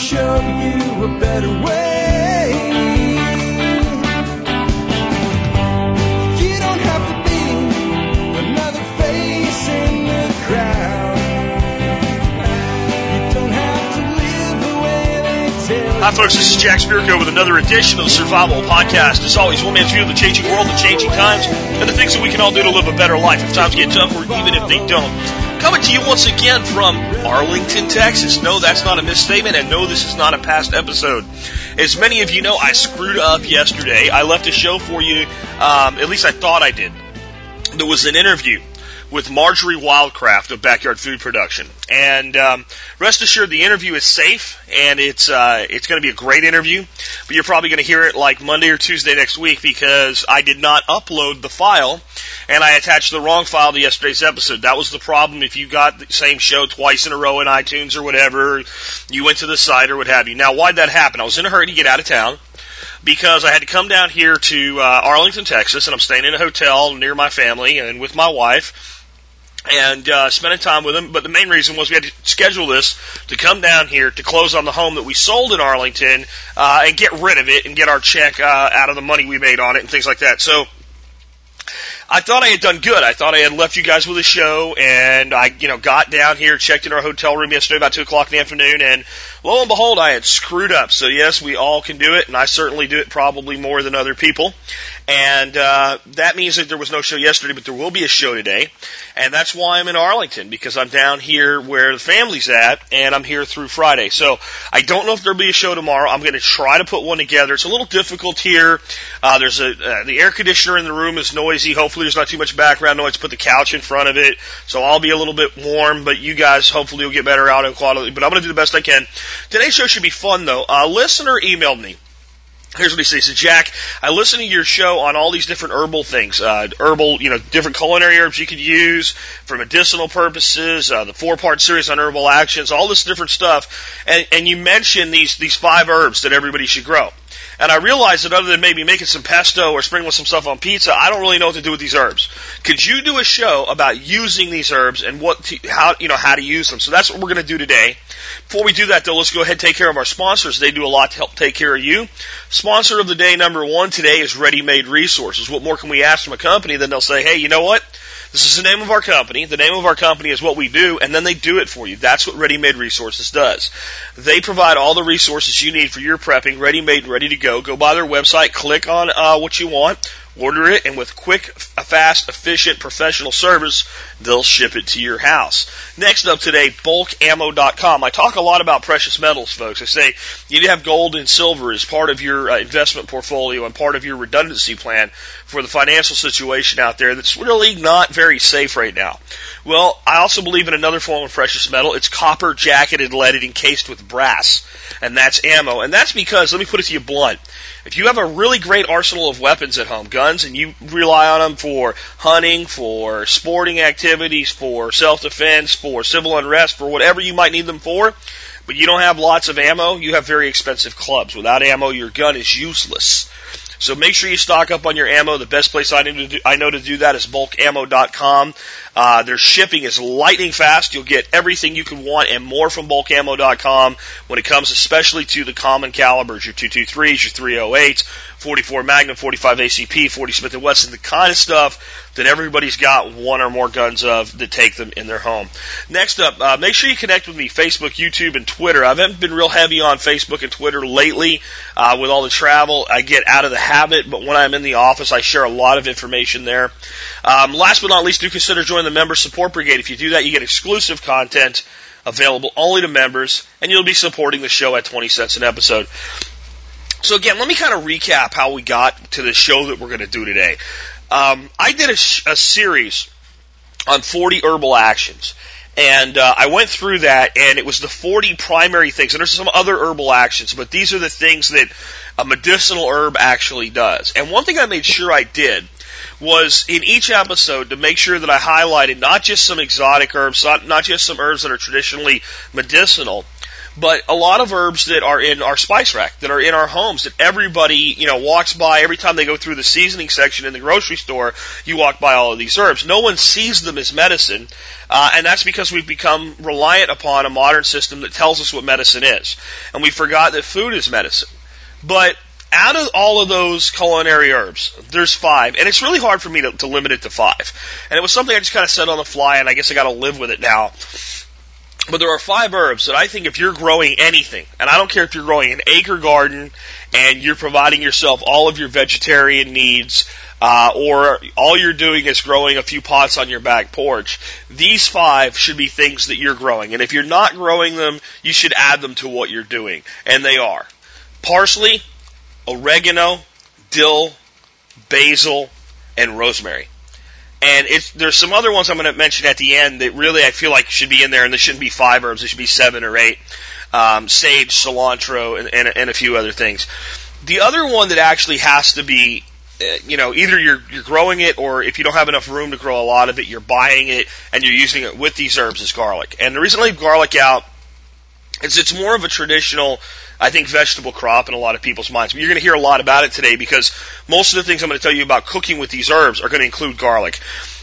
show you a better way. You don't have to be another face in the crowd. The Hi, folks. This is Jack Spirko with another edition of the Survival Podcast. As always, one man's view of the changing world, the changing times, and the things that we can all do to live a better life if times get tough or even if they don't. Coming to you once again from Arlington, Texas. No, that's not a misstatement, and no, this is not a past episode. As many of you know, I screwed up yesterday. I left a show for you, um, at least I thought I did. There was an interview with Marjory Wildcraft of Backyard Food Production. And um, rest assured, the interview is safe, and it's uh, it's going to be a great interview. But you're probably going to hear it like Monday or Tuesday next week because I did not upload the file, and I attached the wrong file to yesterday's episode. That was the problem. If you got the same show twice in a row in iTunes or whatever, you went to the site or what have you. Now, why'd that happen? I was in a hurry to get out of town because I had to come down here to uh, Arlington, Texas, and I'm staying in a hotel near my family and with my wife and uh, spending time with them. But the main reason was we had to schedule this to come down here to close on the home that we sold in Arlington uh, and get rid of it and get our check uh, out of the money we made on it and things like that. So. I thought I had done good. I thought I had left you guys with a show, and I, you know, got down here, checked in our hotel room yesterday about two o'clock in the afternoon, and lo and behold, I had screwed up. So yes, we all can do it, and I certainly do it probably more than other people. And uh, that means that there was no show yesterday, but there will be a show today, and that's why I'm in Arlington because I'm down here where the family's at, and I'm here through Friday. So I don't know if there'll be a show tomorrow. I'm going to try to put one together. It's a little difficult here. Uh, there's a uh, the air conditioner in the room is noisy. Hopefully, there's not too much background noise. Put the couch in front of it, so I'll be a little bit warm. But you guys hopefully will get better audio quality. But I'm going to do the best I can. Today's show should be fun though. A listener emailed me. Here's what he says. He said, Jack, I listen to your show on all these different herbal things, uh, herbal, you know, different culinary herbs you could use for medicinal purposes, uh, the four part series on herbal actions, all this different stuff. And, and you mentioned these, these five herbs that everybody should grow. And I realized that other than maybe making some pesto or sprinkling some stuff on pizza, I don't really know what to do with these herbs. Could you do a show about using these herbs and what, to, how, you know, how to use them? So that's what we're going to do today. Before we do that though, let's go ahead and take care of our sponsors. They do a lot to help take care of you. Sponsor of the day number one today is Ready Made Resources. What more can we ask from a company than they'll say, hey, you know what? This is the name of our company. The name of our company is what we do, and then they do it for you. That's what Ready Made Resources does. They provide all the resources you need for your prepping, ready made, ready to go. Go by their website, click on uh, what you want, order it, and with quick, fast, efficient, professional service, they'll ship it to your house. Next up today, bulkammo.com. I talk a lot about precious metals, folks. I say you need to have gold and silver as part of your uh, investment portfolio and part of your redundancy plan for the financial situation out there that's really not very safe right now. Well, I also believe in another form of precious metal. It's copper jacketed, leaded, encased with brass. And that's ammo. And that's because, let me put it to you blunt. If you have a really great arsenal of weapons at home, guns, and you rely on them for hunting, for sporting activities, for self-defense, for civil unrest, for whatever you might need them for, but you don't have lots of ammo, you have very expensive clubs. Without ammo, your gun is useless. So make sure you stock up on your ammo. The best place I know to do, I know to do that is bulkammo.com. Uh, their shipping is lightning fast. You'll get everything you can want and more from bulkammo.com when it comes especially to the common calibers, your 223s, your 308s, 44 Magnum, 45 ACP, 40 Smith & Wesson, the kind of stuff that everybody's got one or more guns of that take them in their home. Next up, uh, make sure you connect with me, Facebook, YouTube, and Twitter. I haven't been real heavy on Facebook and Twitter lately uh, with all the travel. I get out of the habit, but when I'm in the office, I share a lot of information there. Um, last but not least, do consider joining the Member Support Brigade. If you do that, you get exclusive content available only to members, and you'll be supporting the show at 20 cents an episode. So again, let me kind of recap how we got to the show that we're going to do today. Um, I did a, sh- a, series on 40 herbal actions. And uh, I went through that, and it was the 40 primary things. And there's some other herbal actions, but these are the things that a medicinal herb actually does. And one thing I made sure I did was in each episode to make sure that I highlighted not just some exotic herbs, not, not just some herbs that are traditionally medicinal, but a lot of herbs that are in our spice rack, that are in our homes, that everybody, you know, walks by every time they go through the seasoning section in the grocery store, you walk by all of these herbs. No one sees them as medicine, uh, and that's because we've become reliant upon a modern system that tells us what medicine is. And we forgot that food is medicine. But out of all of those culinary herbs, there's five, and it's really hard for me to, to limit it to five. And it was something I just kind of said on the fly, and I guess I got to live with it now. But there are five herbs that I think if you're growing anything, and I don't care if you're growing an acre garden and you're providing yourself all of your vegetarian needs, uh, or all you're doing is growing a few pots on your back porch, these five should be things that you're growing. And if you're not growing them, you should add them to what you're doing. And they are parsley, oregano, dill, basil, and rosemary. And it's, there's some other ones I'm going to mention at the end that really I feel like should be in there, and there shouldn't be five herbs. There should be seven or eight. Um, sage, cilantro, and, and, and a few other things. The other one that actually has to be uh, you know, either you're you're growing it, or if you don't have enough room to grow a lot of it, you're buying it and you're using it with these herbs is garlic. And the reason I leave garlic out is it's more of a traditional I think, vegetable crop in a lot of people's minds. But you're going to hear a lot about it today because most of the things I'm going to tell you about cooking with these herbs are going to include garlic.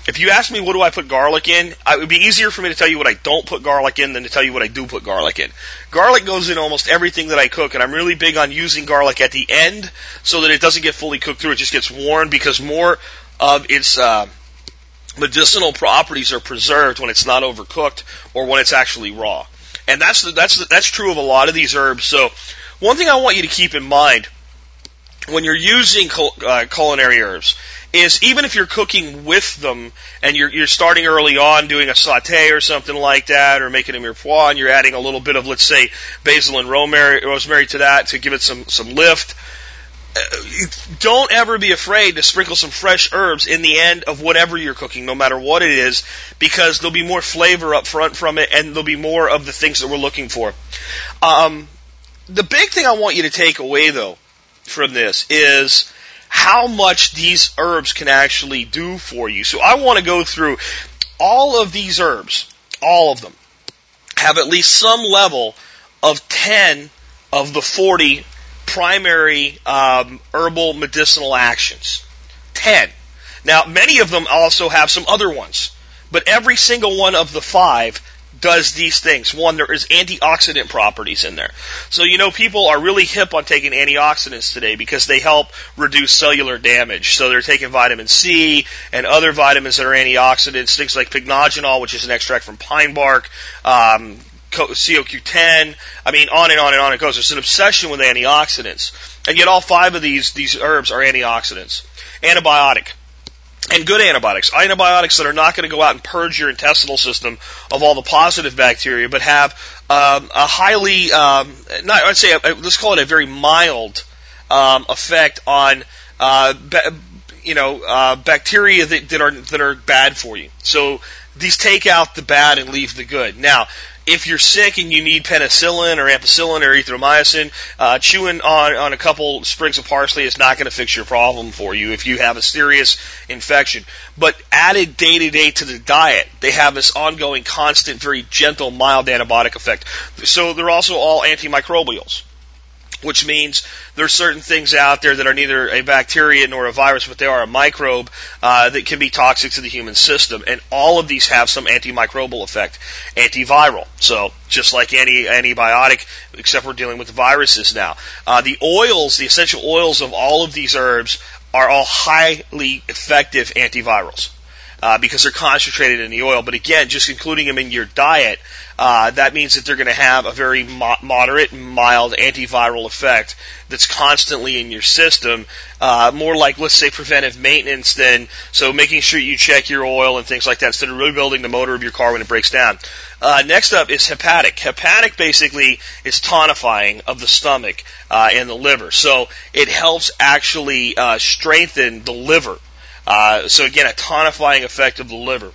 If you ask me what do I put garlic in, it would be easier for me to tell you what I don't put garlic in than to tell you what I do put garlic in. Garlic goes in almost everything that I cook, and I'm really big on using garlic at the end so that it doesn't get fully cooked through. It just gets worn because more of its uh, medicinal properties are preserved when it's not overcooked or when it's actually raw. And that's the, that's the, that's true of a lot of these herbs. So one thing I want you to keep in mind when you're using uh, culinary herbs is even if you're cooking with them and you're, you're starting early on doing a saute or something like that or making a mirepoix and you're adding a little bit of let's say basil and rosemary, rosemary to that to give it some some lift don't ever be afraid to sprinkle some fresh herbs in the end of whatever you're cooking, no matter what it is, because there'll be more flavor up front from it, and there'll be more of the things that we're looking for. Um, the big thing I want you to take away, though, from this is how much these herbs can actually do for you. So I want to go through all of these herbs, all of them, have at least some level of 10 of the 40 primary um, herbal medicinal actions. Ten. Now, many of them also have some other ones, but every single one of the five does these things. One, there is antioxidant properties in there. So, you know, people are really hip on taking antioxidants today because they help reduce cellular damage. So they're taking vitamin C and other vitamins that are antioxidants, things like pycnogenol, which is an extract from pine bark, um, CoQ10. I mean, on and on and on it goes. There's an obsession with antioxidants, and yet all five of these these herbs are antioxidants. Antibiotic. And good antibiotics, antibiotics that are not going to go out and purge your intestinal system of all the positive bacteria, but have um, a highly, um, not I'd say, a, let's call it a very mild um, effect on uh, you know, uh, bacteria that, that are that are bad for you. So these take out the bad and leave the good. Now, if you're sick and you need penicillin or ampicillin or erythromycin, uh, chewing on, on a couple sprigs of parsley is not going to fix your problem for you if you have a serious infection. But added day to day to the diet, they have this ongoing, constant, very gentle, mild antibiotic effect. So they're also all antimicrobials which means there's certain things out there that are neither a bacteria nor a virus, but they are a microbe uh, that can be toxic to the human system. And all of these have some antimicrobial effect, antiviral. So just like any antibiotic, except we're dealing with viruses now. Uh, the oils, the essential oils of all of these herbs, are all highly effective antivirals uh, because they're concentrated in the oil. But again, just including them in your diet, uh, that means that they're going to have a very mo- moderate, mild antiviral effect that's constantly in your system. Uh, more like, let's say, preventive maintenance than so making sure you check your oil and things like that instead of rebuilding the motor of your car when it breaks down. Uh, next up is hepatic. Hepatic basically is tonifying of the stomach uh, and the liver, so it helps actually uh, strengthen the liver. Uh, so again, a tonifying effect of the liver.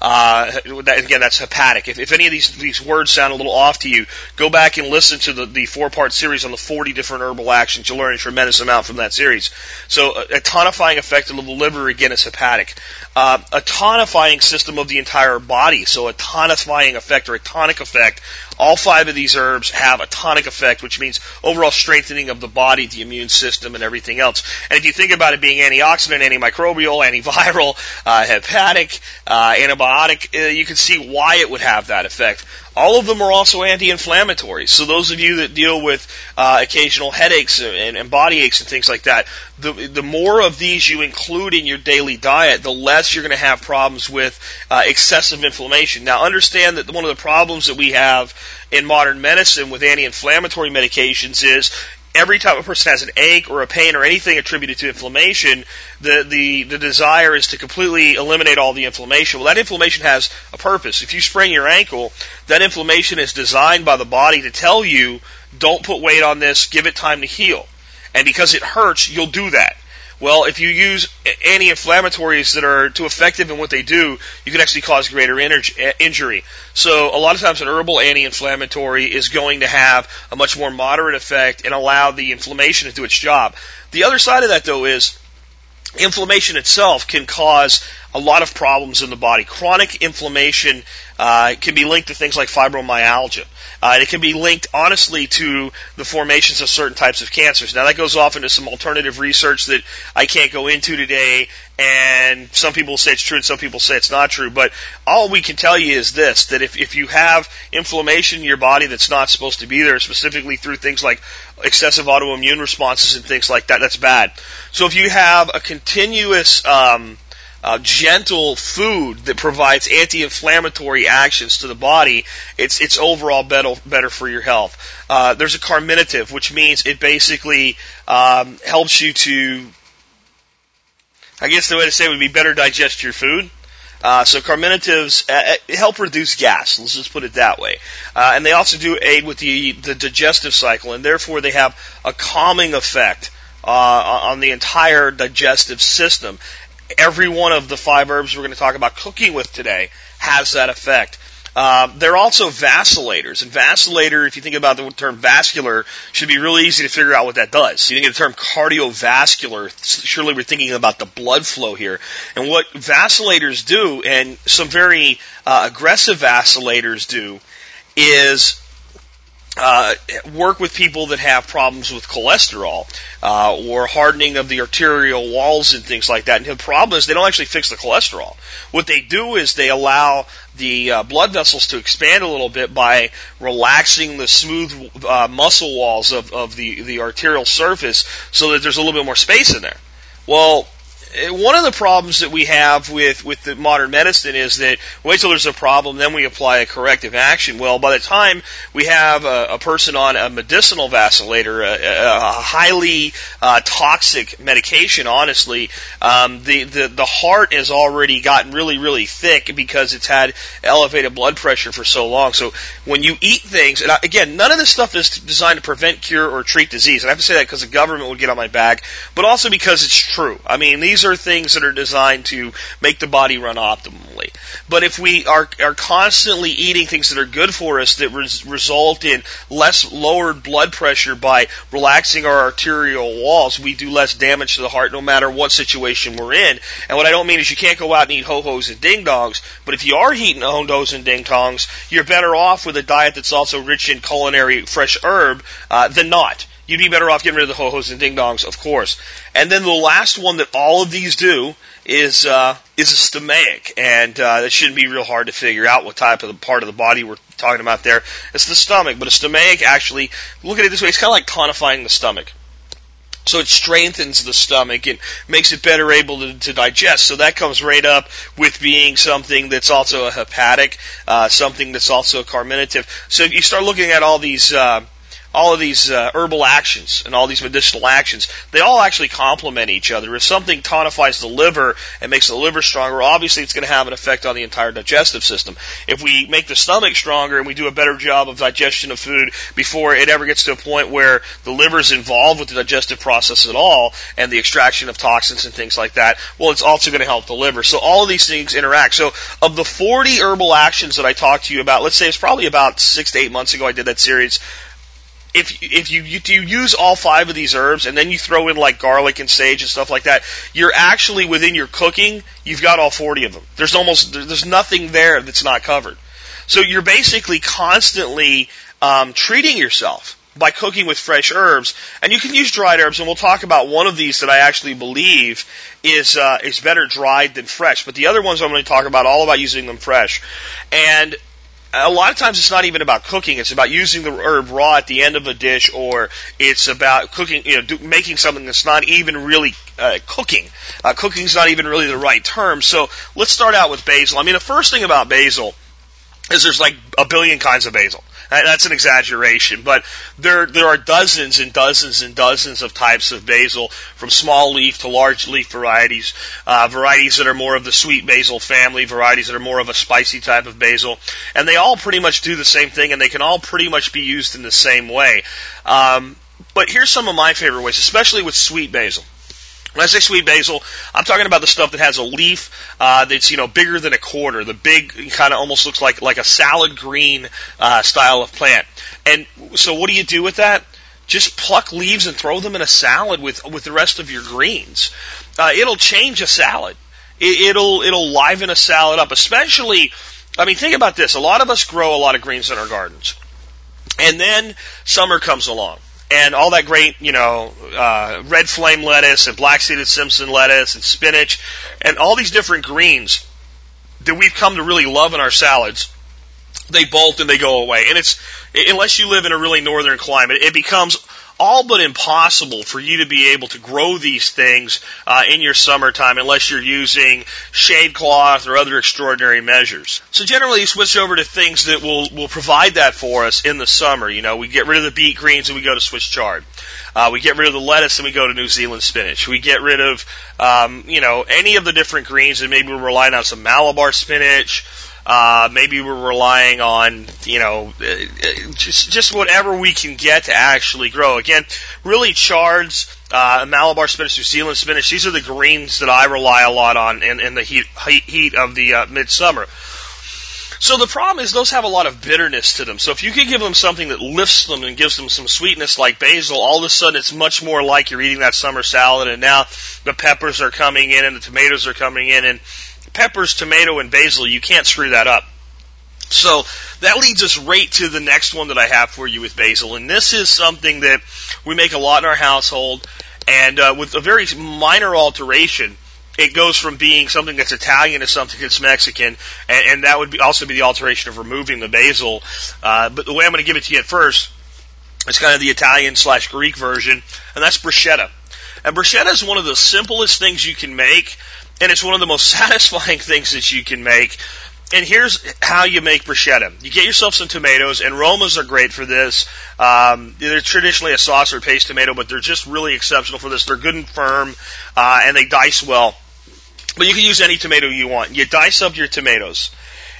Uh, that, again, that's hepatic. If, if any of these these words sound a little off to you, go back and listen to the, the four part series on the 40 different herbal actions. You'll learn a tremendous amount from that series. So, a, a tonifying effect of the liver again is hepatic. Uh, a tonifying system of the entire body. So, a tonifying effect or a tonic effect. All five of these herbs have a tonic effect, which means overall strengthening of the body, the immune system, and everything else. And if you think about it being antioxidant, antimicrobial, antiviral, uh, hepatic, uh, antibiotic, uh, you can see why it would have that effect. All of them are also anti-inflammatory. So those of you that deal with uh, occasional headaches and, and body aches and things like that, the the more of these you include in your daily diet, the less you're going to have problems with uh, excessive inflammation. Now, understand that one of the problems that we have in modern medicine with anti-inflammatory medications is every time a person has an ache or a pain or anything attributed to inflammation, the, the, the desire is to completely eliminate all the inflammation. Well, that inflammation has a purpose. If you sprain your ankle, that inflammation is designed by the body to tell you, don't put weight on this, give it time to heal. And because it hurts, you'll do that. Well, if you use anti-inflammatories that are too effective in what they do, you can actually cause greater injury. So a lot of times an herbal anti-inflammatory is going to have a much more moderate effect and allow the inflammation to do its job. The other side of that though is inflammation itself can cause a lot of problems in the body. Chronic inflammation uh, can be linked to things like fibromyalgia. Uh, and it can be linked, honestly, to the formations of certain types of cancers. Now, that goes off into some alternative research that I can't go into today, and some people say it's true and some people say it's not true. But all we can tell you is this, that if, if you have inflammation in your body that's not supposed to be there, specifically through things like excessive autoimmune responses and things like that, that's bad. So if you have a continuous, um, uh, gentle food that provides anti-inflammatory actions to the body, it's it's overall better better for your health. Uh, there's a carminative, which means it basically um, helps you to. I guess the way to say it would be better digest your food. Uh, so carminatives uh, uh help reduce gas. Let's just put it that way. Uh, and they also do aid with the the digestive cycle, and therefore they have a calming effect uh, on the entire digestive system every one of the five herbs we're going to talk about cooking with today has that effect. Uh, they're also vasodilators, and vasodilator, if you think about the term vascular, should be really easy to figure out what that does. You think of the term cardiovascular, surely we're thinking about the blood flow here. And what vasodilators do, and some very uh, aggressive vasodilators do, is uh, work with people that have problems with cholesterol uh, or hardening of the arterial walls and things like that. And the problem is they don't actually fix the cholesterol. What they do is they allow the uh, blood vessels to expand a little bit by relaxing the smooth uh, muscle walls of, of the, the arterial surface so that there's a little bit more space in there. Well, one of the problems that we have with, with the modern medicine is that wait till there's a problem, then we apply a corrective action. Well, by the time we have a, a person on a medicinal vasodilator, a, a highly uh, toxic medication, honestly, um, the, the, the heart has already gotten really, really thick because it's had elevated blood pressure for so long. So when you eat things, and again, none of this stuff is designed to prevent, cure, or treat disease. And I have to say that because the government would get on my back, but also because it's true. I mean, these are things that are designed to make the body run optimally. But if we are, are constantly eating things that are good for us that res- result in less lowered blood pressure by relaxing our arterial walls, we do less damage to the heart no matter what situation we're in. And what I don't mean is you can't go out and eat ho-hos and ding-dongs, but if you are eating ho-hos and ding-dongs, you're better off with a diet that's also rich in culinary fresh herb uh, than not. You'd be better off getting rid of the ho-hos and ding-dongs, of course. And then the last one that all of these do is uh, is a stomachic, and uh, that shouldn't be real hard to figure out what type of the part of the body we're talking about there. It's the stomach, but a stomachic actually, look at it this way, it's kind of like tonifying the stomach. So it strengthens the stomach and makes it better able to, to, digest. So that comes right up with being something that's also a hepatic, uh, something that's also a carminative. So if you start looking at all these uh, all of these uh, herbal actions and all these medicinal actions, they all actually complement each other. If something tonifies the liver and makes the liver stronger, obviously it's going to have an effect on the entire digestive system. If we make the stomach stronger and we do a better job of digestion of food before it ever gets to a point where the liver is involved with the digestive process at all and the extraction of toxins and things like that, well, it's also going to help the liver. So all of these things interact. So of the 40 herbal actions that I talked to you about, let's say it's probably about six to eight months ago I did that series if if you, you you use all five of these herbs and then you throw in like garlic and sage and stuff like that, you're actually within your cooking, you've got all 40 of them. There's almost there's nothing there that's not covered. So you're basically constantly um, treating yourself by cooking with fresh herbs, and you can use dried herbs. And we'll talk about one of these that I actually believe is uh, is better dried than fresh. But the other ones I'm going to talk about all about using them fresh. And a lot of times it's not even about cooking. It's about using the herb raw at the end of a dish, or it's about cooking, you know, do, making something that's not even really uh, cooking. Uh, cooking is not even really the right term. So let's start out with basil. I mean, the first thing about basil is there's like a billion kinds of basil. That's an exaggeration, but there there are dozens and dozens and dozens of types of basil, from small leaf to large leaf varieties, uh, varieties that are more of the sweet basil family, varieties that are more of a spicy type of basil, and they all pretty much do the same thing, and they can all pretty much be used in the same way. Um, but here's some of my favorite ways, especially with sweet basil. When I say sweet basil, I'm talking about the stuff that has a leaf uh, that's you know bigger than a quarter. The big kind of almost looks like like a salad green uh, style of plant. And so, what do you do with that? Just pluck leaves and throw them in a salad with with the rest of your greens. Uh, it'll change a salad. It, it'll it'll liven a salad up. Especially, I mean, think about this. A lot of us grow a lot of greens in our gardens, and then summer comes along and all that great, you know, uh, red flame lettuce and black seeded Simpson lettuce and spinach and all these different greens that we've come to really love in our salads. They bolt and they go away. And it's, unless you live in a really northern climate, it becomes all but impossible for you to be able to grow these things uh, in your summertime unless you're using shade cloth or other extraordinary measures. So generally, you switch over to things that will will provide that for us in the summer. You know, we get rid of the beet greens and we go to Swiss chard. Uh, we get rid of the lettuce and we go to New Zealand spinach. We get rid of, um, you know, any of the different greens and maybe we're relying on some Malabar spinach. Uh, maybe we're relying on, you know, uh, uh, just just whatever we can get to actually grow. Again, really chards, uh, Malabar spinach, New Zealand spinach. These are the greens that I rely a lot on in, in the heat heat, of the uh, midsummer. So the problem is those have a lot of bitterness to them. So if you could give them something that lifts them and gives them some sweetness like basil, all of a sudden it's much more like you're eating that summer salad and now the peppers are coming in and the tomatoes are coming in and peppers, tomato, and basil, you can't screw that up. So that leads us right to the next one that I have for you with basil, and this is something that we make a lot in our household, and uh, with a very minor alteration, it goes from being something that's Italian to something that's Mexican, and, and that would be also be the alteration of removing the basil. Uh, but the way I'm going to give it to you at first, it's kind of the Italian slash Greek version, and that's bruschetta. And bruschetta is one of the simplest things you can make, and it's one of the most satisfying things that you can make. And here's how you make bruschetta. You get yourself some tomatoes, and Romas are great for this. Um, they're traditionally a sauce or paste tomato, but they're just really exceptional for this. They're good and firm, uh, and they dice well. But you can use any tomato you want. You dice up your tomatoes,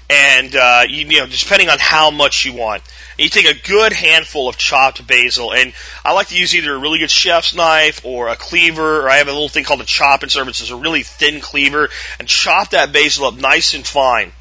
and uh, you, you know, depending on how much you want. You take a good handful of chopped basil, and I like to use either a really good chef's knife or a cleaver, or I have a little thing called a chop and serve. It's a really thin cleaver, and chop that basil up nice and fine.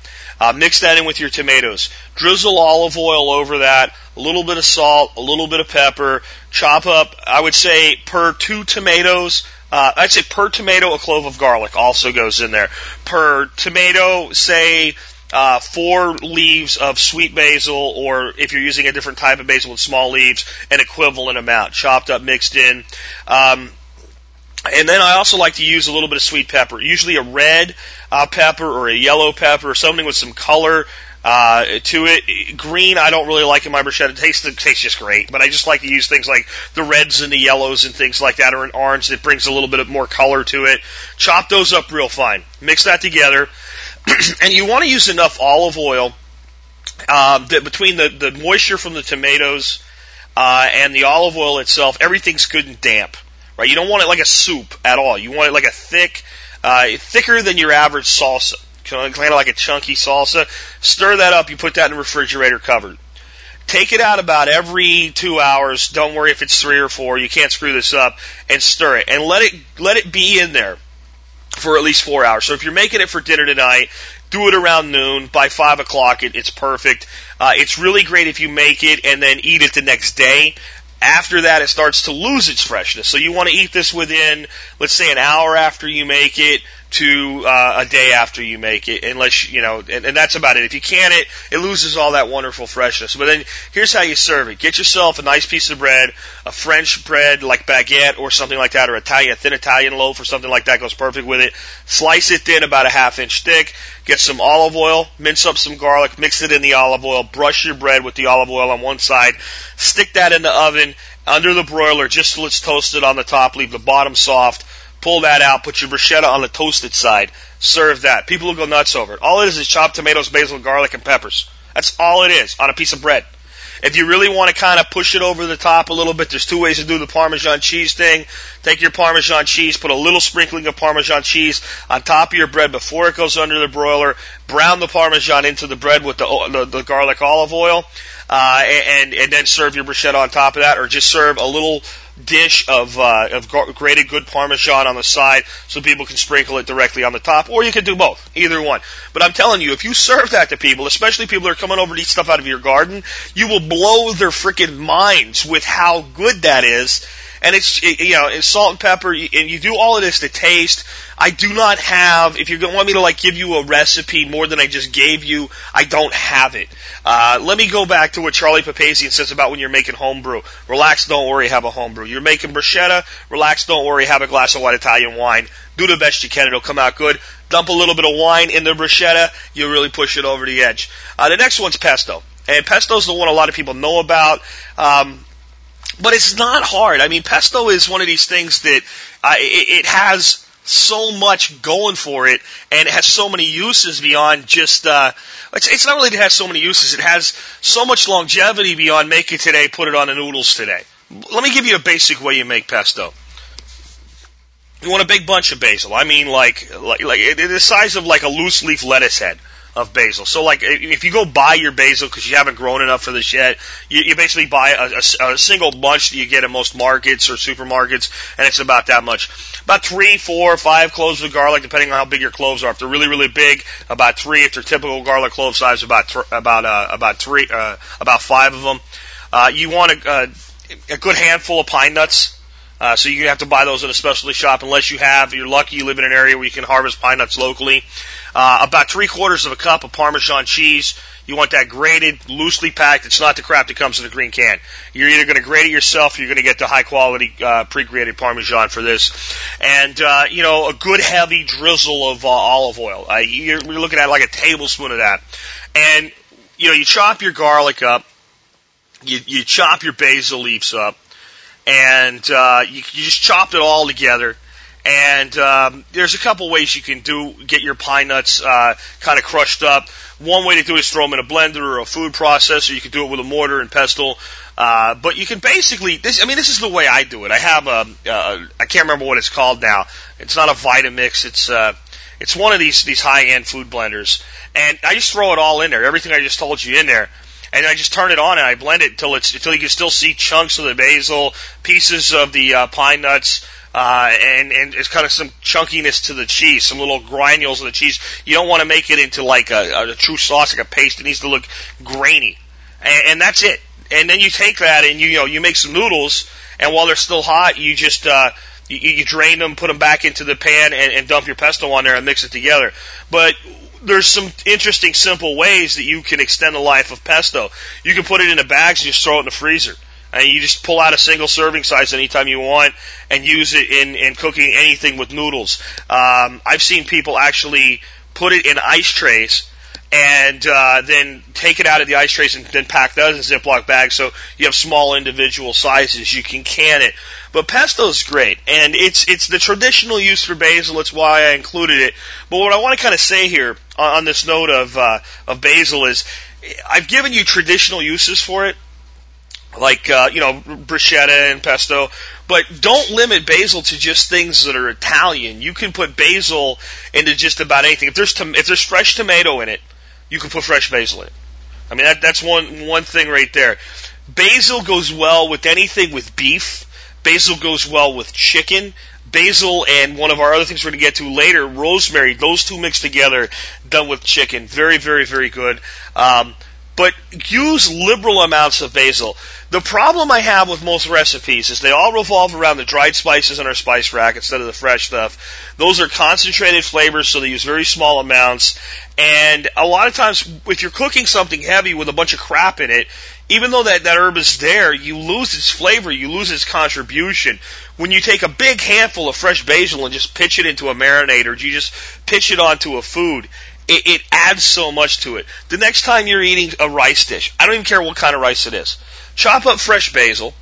Uh, mix that in with your tomatoes. Drizzle olive oil over that, a little bit of salt, a little bit of pepper. Chop up, I would say, per two tomatoes, uh, I'd say per tomato, a clove of garlic also goes in there. Per tomato, say uh, four leaves of sweet basil, or if you're using a different type of basil with small leaves, an equivalent amount, chopped up, mixed in. Um, and then I also like to use a little bit of sweet pepper, usually a red uh, pepper or a yellow pepper, or something with some color uh, to it. Green, I don't really like in my bruschetta. It tastes, it tastes just great, but I just like to use things like the reds and the yellows and things like that, or an orange that brings a little bit of more color to it. Chop those up real fine. Mix that together. and you want to use enough olive oil um, that between the, the moisture from the tomatoes uh, and the olive oil itself, everything's good and damp, right? You don't want it like a soup at all. You want it like a thick, uh, thicker than your average salsa, kind of like a chunky salsa. Stir that up. You put that in the refrigerator covered. Take it out about every two hours. Don't worry if it's three or four. You can't screw this up. And stir it and let it let it be in there for at least four hours. So if you're making it for dinner tonight, do it around noon. By five o'clock, it, it's perfect. Uh, it's really great if you make it and then eat it the next day. After that, it starts to lose its freshness. So you want to eat this within, let's say, an hour after you make it to uh, a day after you make it, unless you know, and, and that's about it. If you can it, it loses all that wonderful freshness. But then here's how you serve it: get yourself a nice piece of bread, a French bread like baguette or something like that, or Italian, a thin Italian loaf or something like that goes perfect with it. Slice it thin, about a half inch thick. Get some olive oil, mince up some garlic, mix it in the olive oil, brush your bread with the olive oil on one side, stick that in the oven under the broiler just till it's toasted on the top, leave the bottom soft Pull that out, put your bruschetta on the toasted side, serve that. People will go nuts over it. All it is is chopped tomatoes, basil, garlic, and peppers. That's all it is on a piece of bread. If you really want to kind of push it over the top a little bit, there's two ways to do the Parmesan cheese thing. Take your Parmesan cheese, put a little sprinkling of Parmesan cheese on top of your bread before it goes under the broiler. Brown the Parmesan into the bread with the, the, the garlic olive oil, uh, and, and then serve your bruschetta on top of that, or just serve a little dish of uh, of grated good Parmesan on the side, so people can sprinkle it directly on the top, or you could do both, either one. But I'm telling you, if you serve that to people, especially people that are coming over to eat stuff out of your garden, you will blow their freaking minds with how good that is and it's you know it's salt and pepper, and you do all of this to taste. I do not have. If you want me to like give you a recipe more than I just gave you, I don't have it. Uh, let me go back to what Charlie Papazian says about when you're making homebrew. Relax, don't worry, have a homebrew. You're making bruschetta. Relax, don't worry, have a glass of white Italian wine. Do the best you can; it'll come out good. Dump a little bit of wine in the bruschetta. You'll really push it over the edge. Uh, the next one's pesto. And pesto is the one a lot of people know about. Um, but it's not hard. I mean, pesto is one of these things that uh, it, it has so much going for it, and it has so many uses beyond just. Uh, it's, it's not really that it has so many uses. It has so much longevity beyond make it today, put it on the noodles today. Let me give you a basic way you make pesto. You want a big bunch of basil. I mean, like like like the size of like a loose leaf lettuce head of basil. So like if you go buy your basil because you haven't grown enough for this yet, you, you basically buy a, a, a, single bunch that you get at most markets or supermarkets, and it's about that much. About three, four, five cloves of garlic, depending on how big your cloves are. If they're really, really big, about three. If they're typical garlic clove size, about th- about uh, about three, uh, about five of them. Uh, you want a, uh, a good handful of pine nuts. Uh, so you have to buy those at a specialty shop unless you have, you're lucky you live in an area where you can harvest pine nuts locally. Uh, about three quarters of a cup of Parmesan cheese. You want that grated, loosely packed. It's not the crap that comes in a green can. You're either going to grate it yourself, or you're going to get the high quality uh, pre-grated Parmesan for this, and uh, you know a good heavy drizzle of uh, olive oil. Uh, you're, you're looking at like a tablespoon of that, and you know you chop your garlic up, you you chop your basil leaves up, and uh, you, you just chopped it all together and um, there's a couple ways you can do get your pine nuts uh, kind of crushed up. One way to do it is throw them in a blender or a food processor. You can do it with a mortar and pestle. Uh, but you can basically, this, I mean, this is the way I do it. I have a, uh, I can't remember what it's called now. It's not a Vitamix. It's, uh, it's one of these, these high-end food blenders. And I just throw it all in there. Everything I just told you in there and I just turn it on and I blend it until it's until you can still see chunks of the basil, pieces of the uh, pine nuts, uh, and and it's kind of some chunkiness to the cheese, some little granules of the cheese. You don't want to make it into like a, a true sauce, like a paste. It needs to look grainy, and, and that's it. And then you take that and you, you know you make some noodles, and while they're still hot, you just uh, you, you drain them, put them back into the pan, and, and dump your pesto on there and mix it together. But there's some interesting, simple ways that you can extend the life of pesto. You can put it in a bags and just throw it in the freezer and you just pull out a single serving size anytime you want and use it in, in cooking anything with noodles. Um, I've seen people actually put it in ice trays and uh, then take it out of the ice trays and then pack those in Ziploc bags so you have small individual sizes. You can can it. But pesto is great, and it's it's the traditional use for basil. It's why I included it. But what I want to kind of say here on, on this note of uh, of basil is, I've given you traditional uses for it, like uh, you know bruschetta and pesto. But don't limit basil to just things that are Italian. You can put basil into just about anything. If there's tom- if there's fresh tomato in it, you can put fresh basil in it. I mean that that's one one thing right there. Basil goes well with anything with beef. Basil goes well with chicken. Basil and one of our other things we're going to get to later, rosemary. Those two mixed together, done with chicken, very very very good. Um, but use liberal amounts of basil. The problem I have with most recipes is they all revolve around the dried spices in our spice rack instead of the fresh stuff. Those are concentrated flavors, so they use very small amounts. And a lot of times, if you're cooking something heavy with a bunch of crap in it, even though that, that herb is there, you lose its flavor, you lose its contribution. When you take a big handful of fresh basil and just pitch it into a marinade, or you just pitch it onto a food, it, it adds so much to it. The next time you're eating a rice dish, I don't even care what kind of rice it is, chop up fresh basil,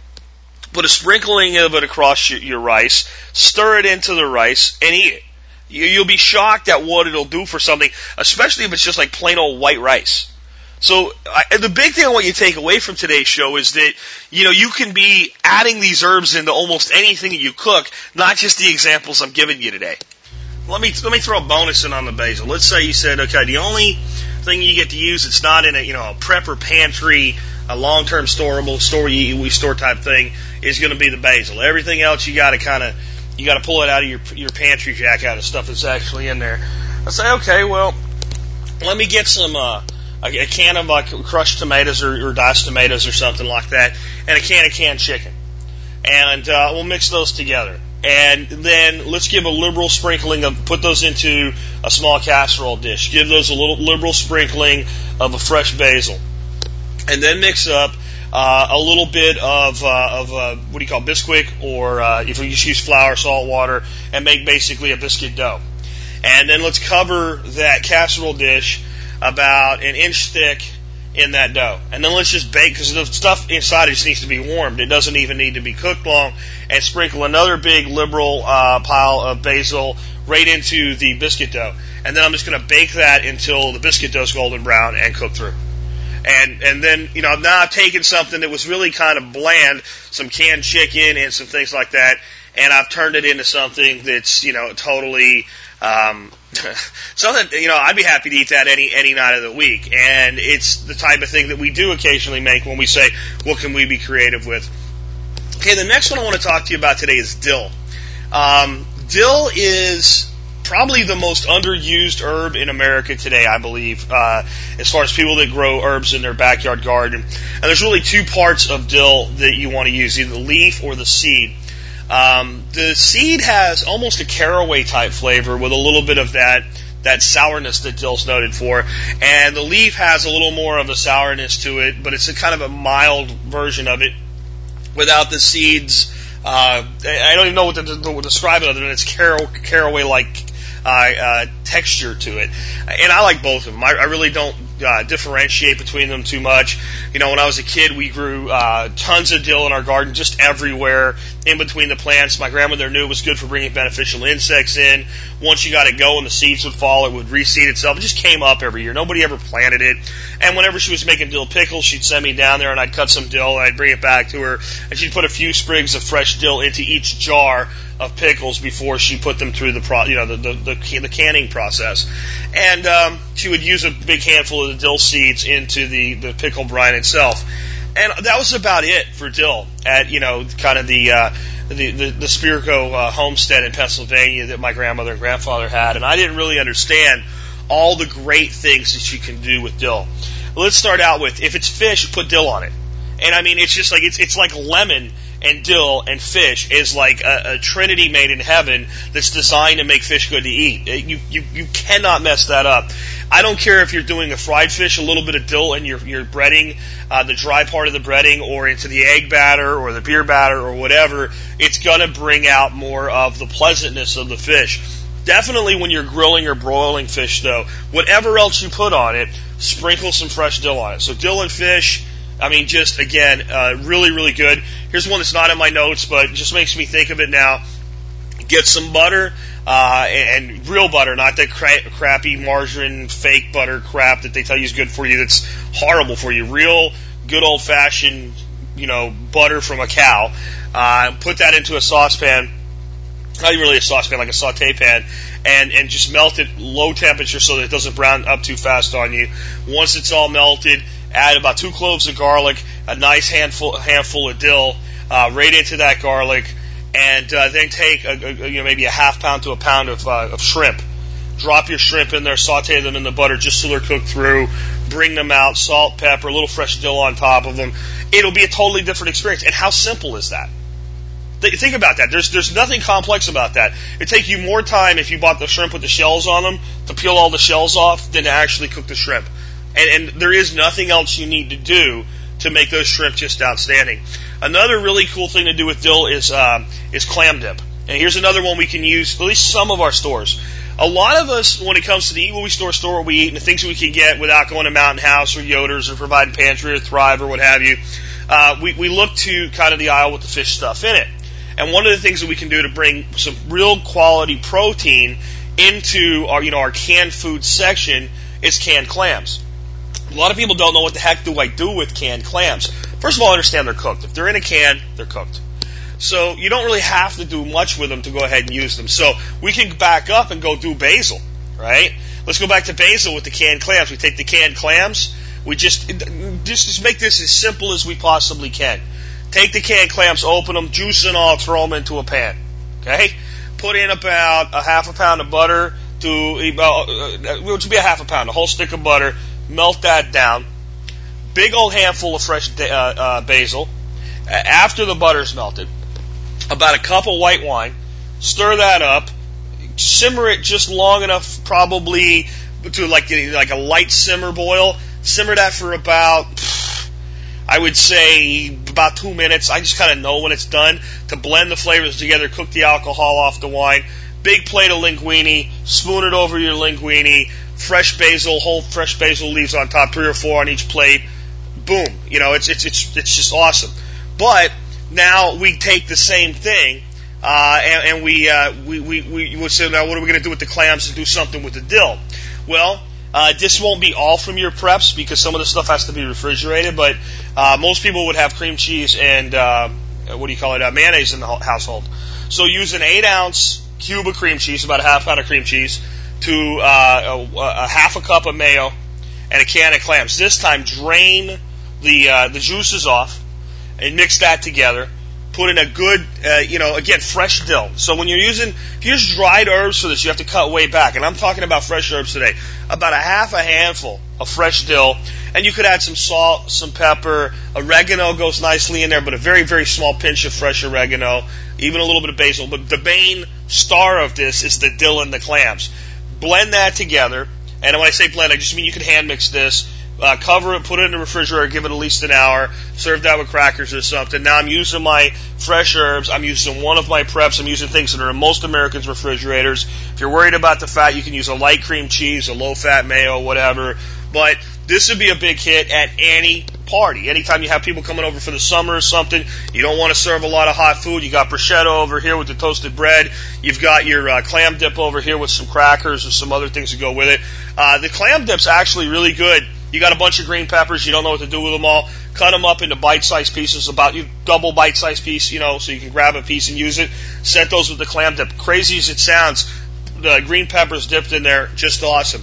put a sprinkling of it across your, your rice, stir it into the rice, and eat it. You, you'll be shocked at what it'll do for something, especially if it's just like plain old white rice. So I, the big thing I want you to take away from today's show is that you know you can be adding these herbs into almost anything that you cook, not just the examples I'm giving you today let me let me throw a bonus in on the basil. Let's say you said, okay, the only thing you get to use it's not in a you know a prep or pantry, a long term storable store you we store type thing is going to be the basil. Everything else you got to kind of you got to pull it out of your your pantry jack out of stuff that's actually in there. I say, okay, well, let me get some. Uh, a, a can of like crushed tomatoes or, or diced tomatoes or something like that, and a can of canned chicken, and uh, we'll mix those together and then let's give a liberal sprinkling of put those into a small casserole dish. Give those a little liberal sprinkling of a fresh basil, and then mix up uh, a little bit of uh, of uh, what do you call Bisquick, or uh, if you just use flour, salt, water, and make basically a biscuit dough. And then let's cover that casserole dish about an inch thick in that dough. And then let's just bake because the stuff inside just needs to be warmed. It doesn't even need to be cooked long. And sprinkle another big liberal uh, pile of basil right into the biscuit dough. And then I'm just going to bake that until the biscuit dough is golden brown and cook through. And and then you know now I've taken something that was really kind of bland, some canned chicken and some things like that, and I've turned it into something that's you know totally um, something you know, I'd be happy to eat that any any night of the week, and it's the type of thing that we do occasionally make when we say, "What can we be creative with?" Okay, the next one I want to talk to you about today is dill. Um, dill is probably the most underused herb in America today, I believe, uh, as far as people that grow herbs in their backyard garden. And there's really two parts of dill that you want to use, either the leaf or the seed. Um, the seed has almost a caraway type flavor with a little bit of that that sourness that dill's noted for, and the leaf has a little more of a sourness to it, but it's a kind of a mild version of it without the seeds. Uh, I don't even know what to, to describe it other than it's caraway like uh, uh, texture to it. And I like both of them. I, I really don't uh, differentiate between them too much. You know, when I was a kid, we grew uh, tons of dill in our garden, just everywhere in between the plants. My grandmother knew it was good for bringing beneficial insects in. Once you got it going, the seeds would fall. It would reseed itself. It just came up every year. Nobody ever planted it. And whenever she was making dill pickles, she'd send me down there and I'd cut some dill and I'd bring it back to her. And she'd put a few sprigs of fresh dill into each jar of pickles before she put them through the pro, you know, the, the, the, the canning process. And, um, she would use a big handful of the dill seeds into the, the pickle brine itself. And that was about it for dill at, you know, kind of the, uh, the, the, the Spirko uh, homestead in Pennsylvania that my grandmother and grandfather had. And I didn't really understand all the great things that you can do with dill. Let's start out with, if it's fish, put dill on it. And I mean, it's just like, it's, it's like lemon and dill and fish is like a, a, trinity made in heaven that's designed to make fish good to eat. Uh, you, you, you cannot mess that up. I don't care if you're doing a fried fish, a little bit of dill in your, your breading, uh, the dry part of the breading, or into the egg batter or the beer batter or whatever. It's gonna bring out more of the pleasantness of the fish. Definitely when you're grilling or broiling fish though, whatever else you put on it, sprinkle some fresh dill on it. So dill and fish, I mean, just again, uh, really, really good. Here's one that's not in my notes, but just makes me think of it now. Get some butter, uh, and, real butter, not that cra- crappy margarine, fake butter crap that they tell you is good for you. That's horrible for you. Real, good old fashioned you know, butter from a cow. Uh, put that into a saucepan, not really a saucepan, like a saute pan, and and just melt it low temperature so that it doesn't brown up too fast on you. Once it's all melted, add about two cloves of garlic, a nice handful handful of dill, uh, right into that garlic, and uh, then take a, a, you know maybe a half pound to a pound of, uh, of shrimp. Drop your shrimp in there, saute them in the butter just so they're cooked through. Bring them out, salt, pepper, a little fresh dill on top of them. It'll be a totally different experience. And how simple is that? Think about that. There's there's nothing complex about that. It'd take you more time if you bought the shrimp with the shells on them to peel all the shells off than to actually cook the shrimp. And and there is nothing else you need to do to make those shrimp just outstanding. Another really cool thing to do with dill is um, is clam dip. And here's another one we can use at least some of our stores. A lot of us, when it comes to the Eat What We Store store where we eat and the things we can get without going to Mountain House or Yoder's or Provident Pantry or Thrive or what have you, uh, we, we look to kind of the aisle with the fish stuff in it. And one of the things that we can do to bring some real quality protein into our, you know, our canned food section is canned clams. A lot of people don't know what the heck do I do with canned clams. First of all, understand they're cooked. If they're in a can, they're cooked. So you don't really have to do much with them to go ahead and use them. So we can back up and go do basil, right? Let's go back to basil with the canned clams. We take the canned clams. We just just make this as simple as we possibly can. Take the canned clams, open them, juice and all, throw them into a pan. Okay? Put in about a half a pound of butter to about, uh, which would be a half a pound, a whole stick of butter. Melt that down. Big old handful of fresh uh, uh, basil. After the butter's melted, about a cup of white wine. Stir that up. Simmer it just long enough, probably to like like a light simmer boil. Simmer that for about I would say about two minutes. I just kind of know when it's done to blend the flavors together, cook the alcohol off the wine. Big plate of linguine, spoon it over your linguine, fresh basil, whole fresh basil leaves on top, three or four on each plate. Boom. You know, it's, it's, it's, it's just awesome. But now we take the same thing, uh, and, and we, uh, we, we, we would say, now what are we going to do with the clams and do something with the dill? Well, uh, this won't be all from your preps because some of the stuff has to be refrigerated, but uh, most people would have cream cheese and uh, what do you call it, uh, mayonnaise in the household. So use an eight ounce cube of cream cheese, about a half pound of cream cheese, to uh, a, a half a cup of mayo and a can of clams. This time, drain the uh, the juices off and mix that together put in a good, uh, you know, again, fresh dill. So when you're using, if you use dried herbs for this, you have to cut way back. And I'm talking about fresh herbs today. About a half a handful of fresh dill. And you could add some salt, some pepper. Oregano goes nicely in there, but a very, very small pinch of fresh oregano. Even a little bit of basil. But the main star of this is the dill and the clams. Blend that together. And when I say blend, I just mean you can hand mix this uh, cover it, put it in the refrigerator, give it at least an hour, serve that with crackers or something. Now I'm using my fresh herbs. I'm using one of my preps. I'm using things that are in most Americans' refrigerators. If you're worried about the fat, you can use a light cream cheese, a low fat mayo, whatever. But this would be a big hit at any party. Anytime you have people coming over for the summer or something, you don't want to serve a lot of hot food. You got bruschetta over here with the toasted bread. You've got your uh, clam dip over here with some crackers or some other things to go with it. Uh, the clam dip's actually really good you got a bunch of green peppers. You don't know what to do with them all. Cut them up into bite-sized pieces, about you double bite-sized piece, you know, so you can grab a piece and use it. Set those with the clam dip. Crazy as it sounds, the green peppers dipped in there, just awesome.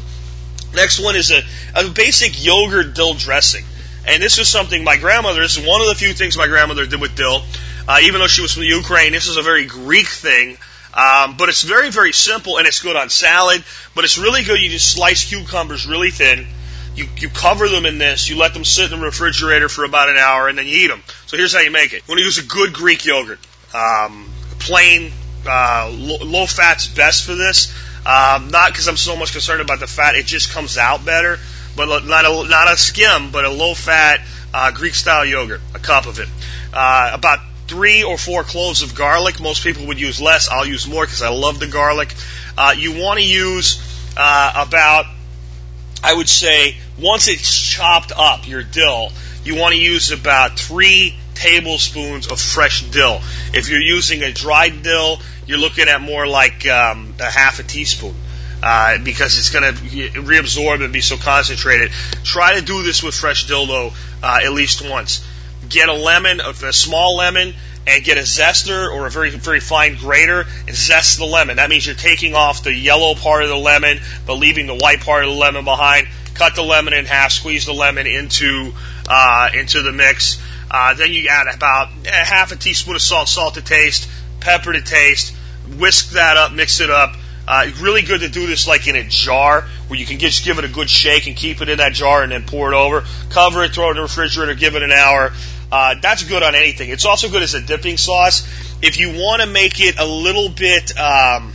Next one is a, a basic yogurt dill dressing. And this is something my grandmother, this is one of the few things my grandmother did with dill. Uh, even though she was from the Ukraine, this is a very Greek thing. Um, but it's very, very simple and it's good on salad. But it's really good. You just slice cucumbers really thin you, you cover them in this, you let them sit in the refrigerator for about an hour, and then you eat them. So here's how you make it. You want to use a good Greek yogurt. Um, plain, uh, low fat's best for this. Um, not because I'm so much concerned about the fat, it just comes out better. But not a, not a skim, but a low fat uh, Greek style yogurt, a cup of it. Uh, about three or four cloves of garlic. Most people would use less. I'll use more because I love the garlic. Uh, you want to use uh, about I would say once it's chopped up, your dill, you want to use about three tablespoons of fresh dill. If you're using a dried dill, you're looking at more like um, a half a teaspoon. Uh, because it's going to reabsorb and be so concentrated. Try to do this with fresh dill uh, at least once. get a lemon, a small lemon, and get a zester or a very very fine grater and zest the lemon. That means you're taking off the yellow part of the lemon but leaving the white part of the lemon behind. Cut the lemon in half, squeeze the lemon into uh, into the mix. Uh, then you add about half a teaspoon of salt, salt to taste, pepper to taste. Whisk that up, mix it up. Uh, really good to do this like in a jar where you can just give it a good shake and keep it in that jar and then pour it over. Cover it, throw it in the refrigerator, give it an hour. Uh, that's good on anything. It's also good as a dipping sauce. If you want to make it a little bit, um,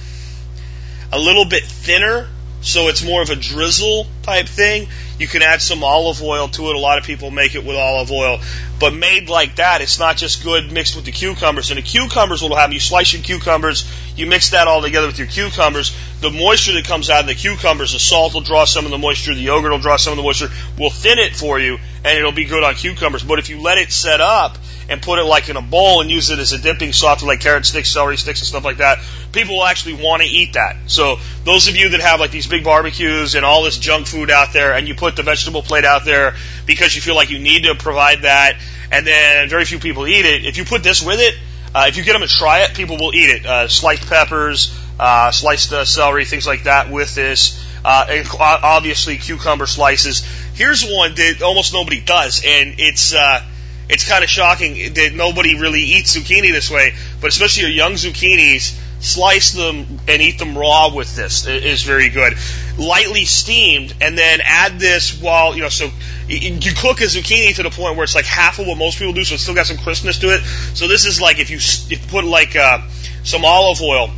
a little bit thinner, so it's more of a drizzle type thing, you can add some olive oil to it. A lot of people make it with olive oil. But made like that, it's not just good mixed with the cucumbers. And the cucumbers will happen. You slice your cucumbers, you mix that all together with your cucumbers. The moisture that comes out of the cucumbers, the salt will draw some of the moisture, the yogurt will draw some of the moisture, will thin it for you, and it'll be good on cucumbers. But if you let it set up and put it like in a bowl and use it as a dipping sauce for like carrot sticks, celery sticks, and stuff like that, people will actually want to eat that. So those of you that have like these big barbecues and all this junk food out there, and you put the vegetable plate out there because you feel like you need to provide that, and then very few people eat it. If you put this with it, uh, if you get them to try it, people will eat it. Uh, sliced peppers, uh, sliced uh, celery, things like that with this. Uh, and obviously cucumber slices. Here's one that almost nobody does, and it's uh, it's kind of shocking that nobody really eats zucchini this way. But especially your young zucchinis, slice them and eat them raw with this is very good. Lightly steamed, and then add this while you know. So you cook a zucchini to the point where it's like half of what most people do, so it's still got some crispness to it. So this is like if you if you put like uh, some olive oil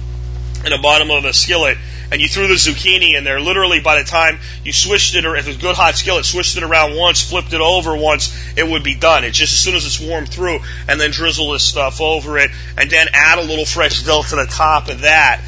in the bottom of a skillet and you threw the zucchini in there. Literally, by the time you swished it, or if it's a good hot skillet, swished it around once, flipped it over once, it would be done. It's just as soon as it's warmed through, and then drizzle this stuff over it, and then add a little fresh dill to the top of that.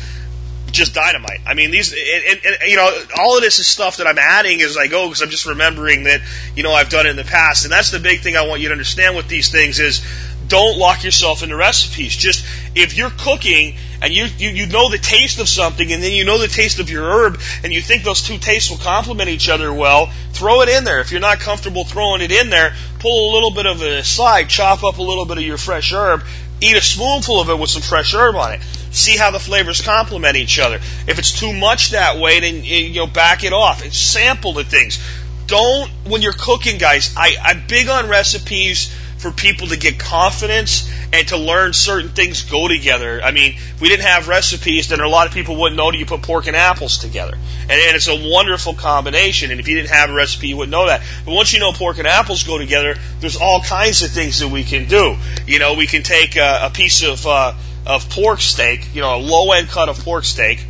Just dynamite. I mean, these, and, and, and, you know, all of this is stuff that I'm adding as I go because I'm just remembering that, you know, I've done it in the past. And that's the big thing I want you to understand with these things is don't lock yourself into recipes. Just if you're cooking and you, you, you know the taste of something and then you know the taste of your herb and you think those two tastes will complement each other well, throw it in there. If you're not comfortable throwing it in there, pull a little bit of it aside, chop up a little bit of your fresh herb, eat a spoonful of it with some fresh herb on it. See how the flavors complement each other. If it's too much that way, then you know back it off and sample the things. Don't when you're cooking, guys. I, I'm big on recipes for people to get confidence and to learn certain things go together. I mean, if we didn't have recipes, then a lot of people wouldn't know that you put pork and apples together. And, and it's a wonderful combination. And if you didn't have a recipe, you wouldn't know that. But once you know pork and apples go together, there's all kinds of things that we can do. You know, we can take a, a piece of, uh, of pork steak, you know, a low end cut of pork steak,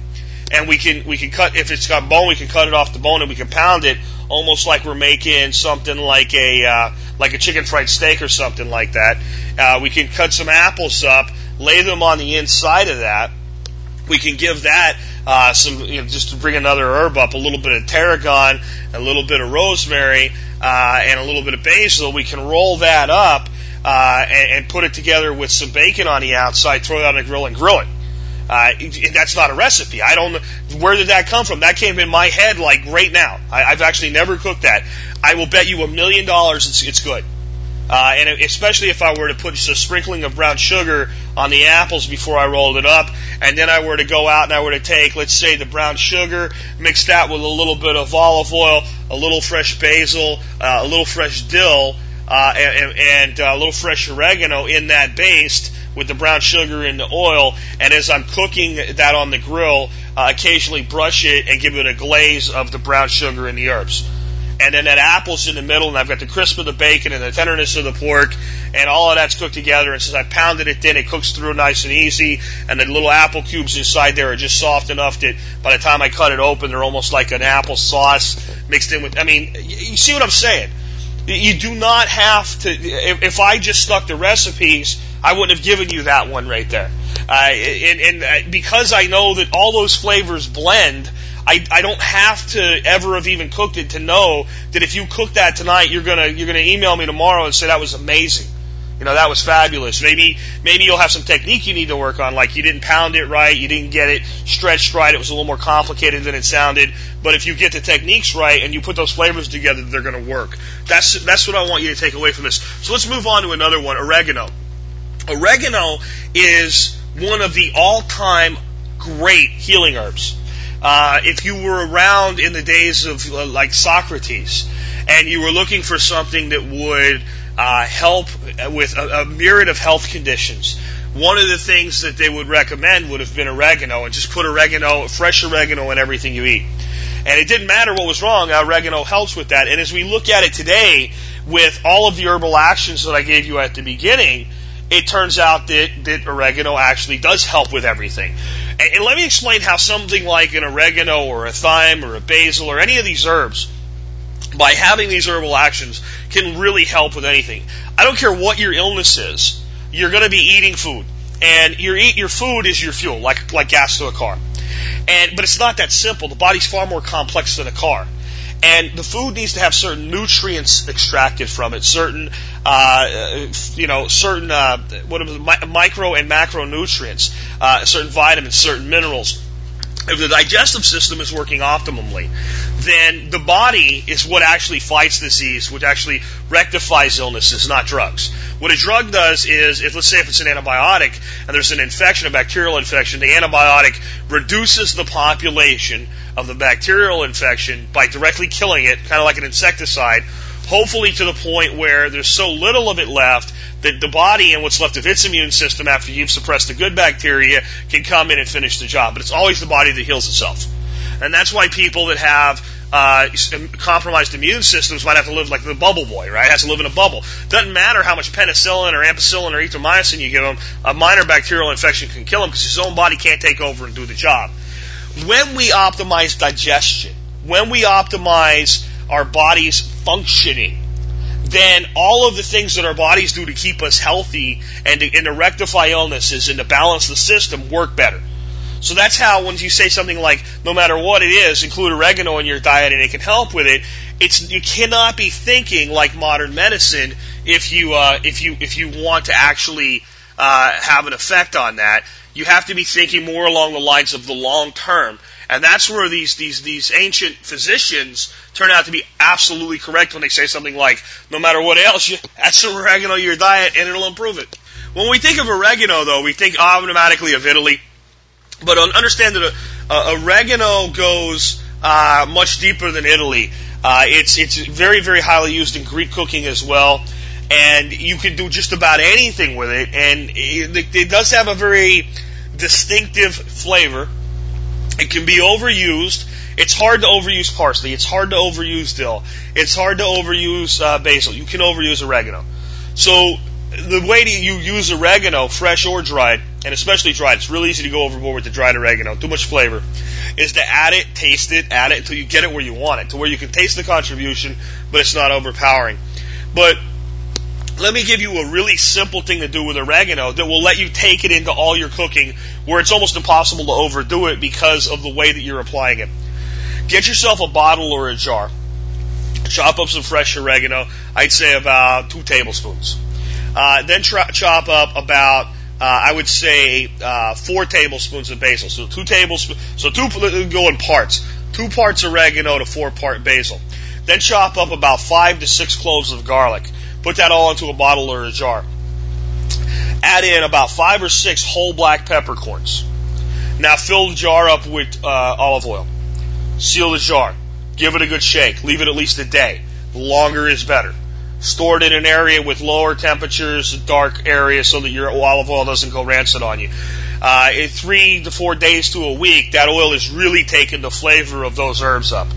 and we can, we can cut, if it's got bone, we can cut it off the bone and we can pound it almost like we're making something like a, uh, like a chicken fried steak or something like that. Uh, we can cut some apples up, lay them on the inside of that. We can give that uh, some, you know, just to bring another herb up, a little bit of tarragon, a little bit of rosemary, uh, and a little bit of basil. We can roll that up uh, and, and put it together with some bacon on the outside, throw it on the grill, and grill it. Uh, that's not a recipe. I don't. Know where did that come from? That came in my head like right now. I, I've actually never cooked that. I will bet you a million dollars it's, it's good. Uh, and especially if I were to put just a sprinkling of brown sugar on the apples before I rolled it up, and then I were to go out and I were to take, let's say, the brown sugar, mix that with a little bit of olive oil, a little fresh basil, uh, a little fresh dill, uh, and, and uh, a little fresh oregano in that baste with the brown sugar and the oil. And as I'm cooking that on the grill, uh, occasionally brush it and give it a glaze of the brown sugar and the herbs and then that apple's in the middle, and I've got the crisp of the bacon and the tenderness of the pork, and all of that's cooked together. And since I pounded it thin, it cooks through nice and easy, and the little apple cubes inside there are just soft enough that by the time I cut it open, they're almost like an apple sauce mixed in with. I mean, you see what I'm saying? You do not have to. If, I just stuck the recipes, I wouldn't have given you that one right there. Uh, and, and uh, because I know that all those flavors blend I, I don't have to ever have even cooked it to know that if you cook that tonight, you're gonna you're gonna email me tomorrow and say that was amazing. You know, that was fabulous. Maybe, maybe you'll have some technique you need to work on, like you didn't pound it right, you didn't get it stretched right, it was a little more complicated than it sounded. But if you get the techniques right and you put those flavors together, they're going to work. That's, that's what I want you to take away from this. So let's move on to another one, oregano. Oregano is one of the all-time great healing herbs. Uh, if you were around in the days of uh, like Socrates and you were looking for something that would uh, help with a, a myriad of health conditions, one of the things that they would recommend would have been oregano and just put oregano, fresh oregano in everything you eat. And it didn't matter what was wrong, oregano helps with that. And as we look at it today, with all of the herbal actions that I gave you at the beginning, it turns out that, that oregano actually does help with everything. And, and let me explain how something like an oregano or a thyme or a basil or any of these herbs, by having these herbal actions, can really help with anything. I don't care what your illness is, you're going to be eating food. And your eat your food is your fuel, like like gas to a car. And but it's not that simple. The body's far more complex than a car and the food needs to have certain nutrients extracted from it, certain, uh, you know, certain uh, what are the micro and macronutrients, uh, certain vitamins, certain minerals. If the digestive system is working optimally, then the body is what actually fights disease, what actually rectifies illnesses, not drugs. What a drug does is, if let's say if it's an antibiotic and there's an infection, a bacterial infection, the antibiotic reduces the population of the bacterial infection by directly killing it, kind of like an insecticide, hopefully to the point where there's so little of it left that the body and what's left of its immune system after you've suppressed the good bacteria can come in and finish the job. But it's always the body that heals itself. And that's why people that have uh, compromised immune systems might have to live like the bubble boy, right? Has to live in a bubble. Doesn't matter how much penicillin or ampicillin or erythromycin you give him, a minor bacterial infection can kill him because his own body can't take over and do the job when we optimize digestion, when we optimize our body's functioning, then all of the things that our bodies do to keep us healthy and to, and to rectify illnesses and to balance the system work better. So that's how when you say something like, no matter what it is, include oregano in your diet and it can help with it, it's, you cannot be thinking like modern medicine if you, uh, if you, if you want to actually, uh, have an effect on that you have to be thinking more along the lines of the long term. And that's where these, these, these ancient physicians turn out to be absolutely correct when they say something like, no matter what else, you, add some oregano to your diet and it'll improve it. When we think of oregano, though, we think automatically of Italy. But understand that uh, oregano goes uh, much deeper than Italy. Uh, it's, it's very, very highly used in Greek cooking as well and you can do just about anything with it. And it, it does have a very distinctive flavor. It can be overused. It's hard to overuse parsley. It's hard to overuse dill. It's hard to overuse uh, basil. You can overuse oregano. So the way that you use oregano, fresh or dried, and especially dried, it's really easy to go overboard with the dried oregano. Too much flavor. Is to add it, taste it, add it until you get it where you want it, to where you can taste the contribution, but it's not overpowering. But let me give you a really simple thing to do with oregano that will let you take it into all your cooking where it's almost impossible to overdo it because of the way that you're applying it. Get yourself a bottle or a jar. Chop up some fresh oregano. I'd say about two tablespoons. Uh, then chop up about, uh, I would say, uh, four tablespoons of basil. So two tablespoons, so two, go in parts. Two parts oregano to four part basil. Then chop up about five to six cloves of garlic. Put that all into a bottle or a jar. Add in about five or six whole black peppercorns. Now fill the jar up with uh, olive oil. Seal the jar. Give it a good shake. Leave it at least a day. The longer is better. Store it in an area with lower temperatures, dark area, so that your olive oil doesn't go rancid on you. Uh, in three to four days to a week, that oil is really taking the flavor of those herbs up.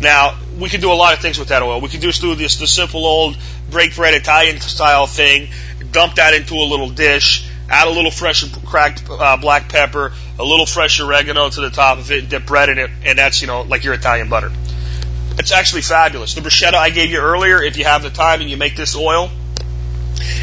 Now, we can do a lot of things with that oil. We can do this the simple old break bread Italian style thing, dump that into a little dish, add a little fresh cracked uh, black pepper, a little fresh oregano to the top of it, and dip bread in it, and that's you know like your Italian butter. It's actually fabulous. The bruschetta I gave you earlier, if you have the time and you make this oil,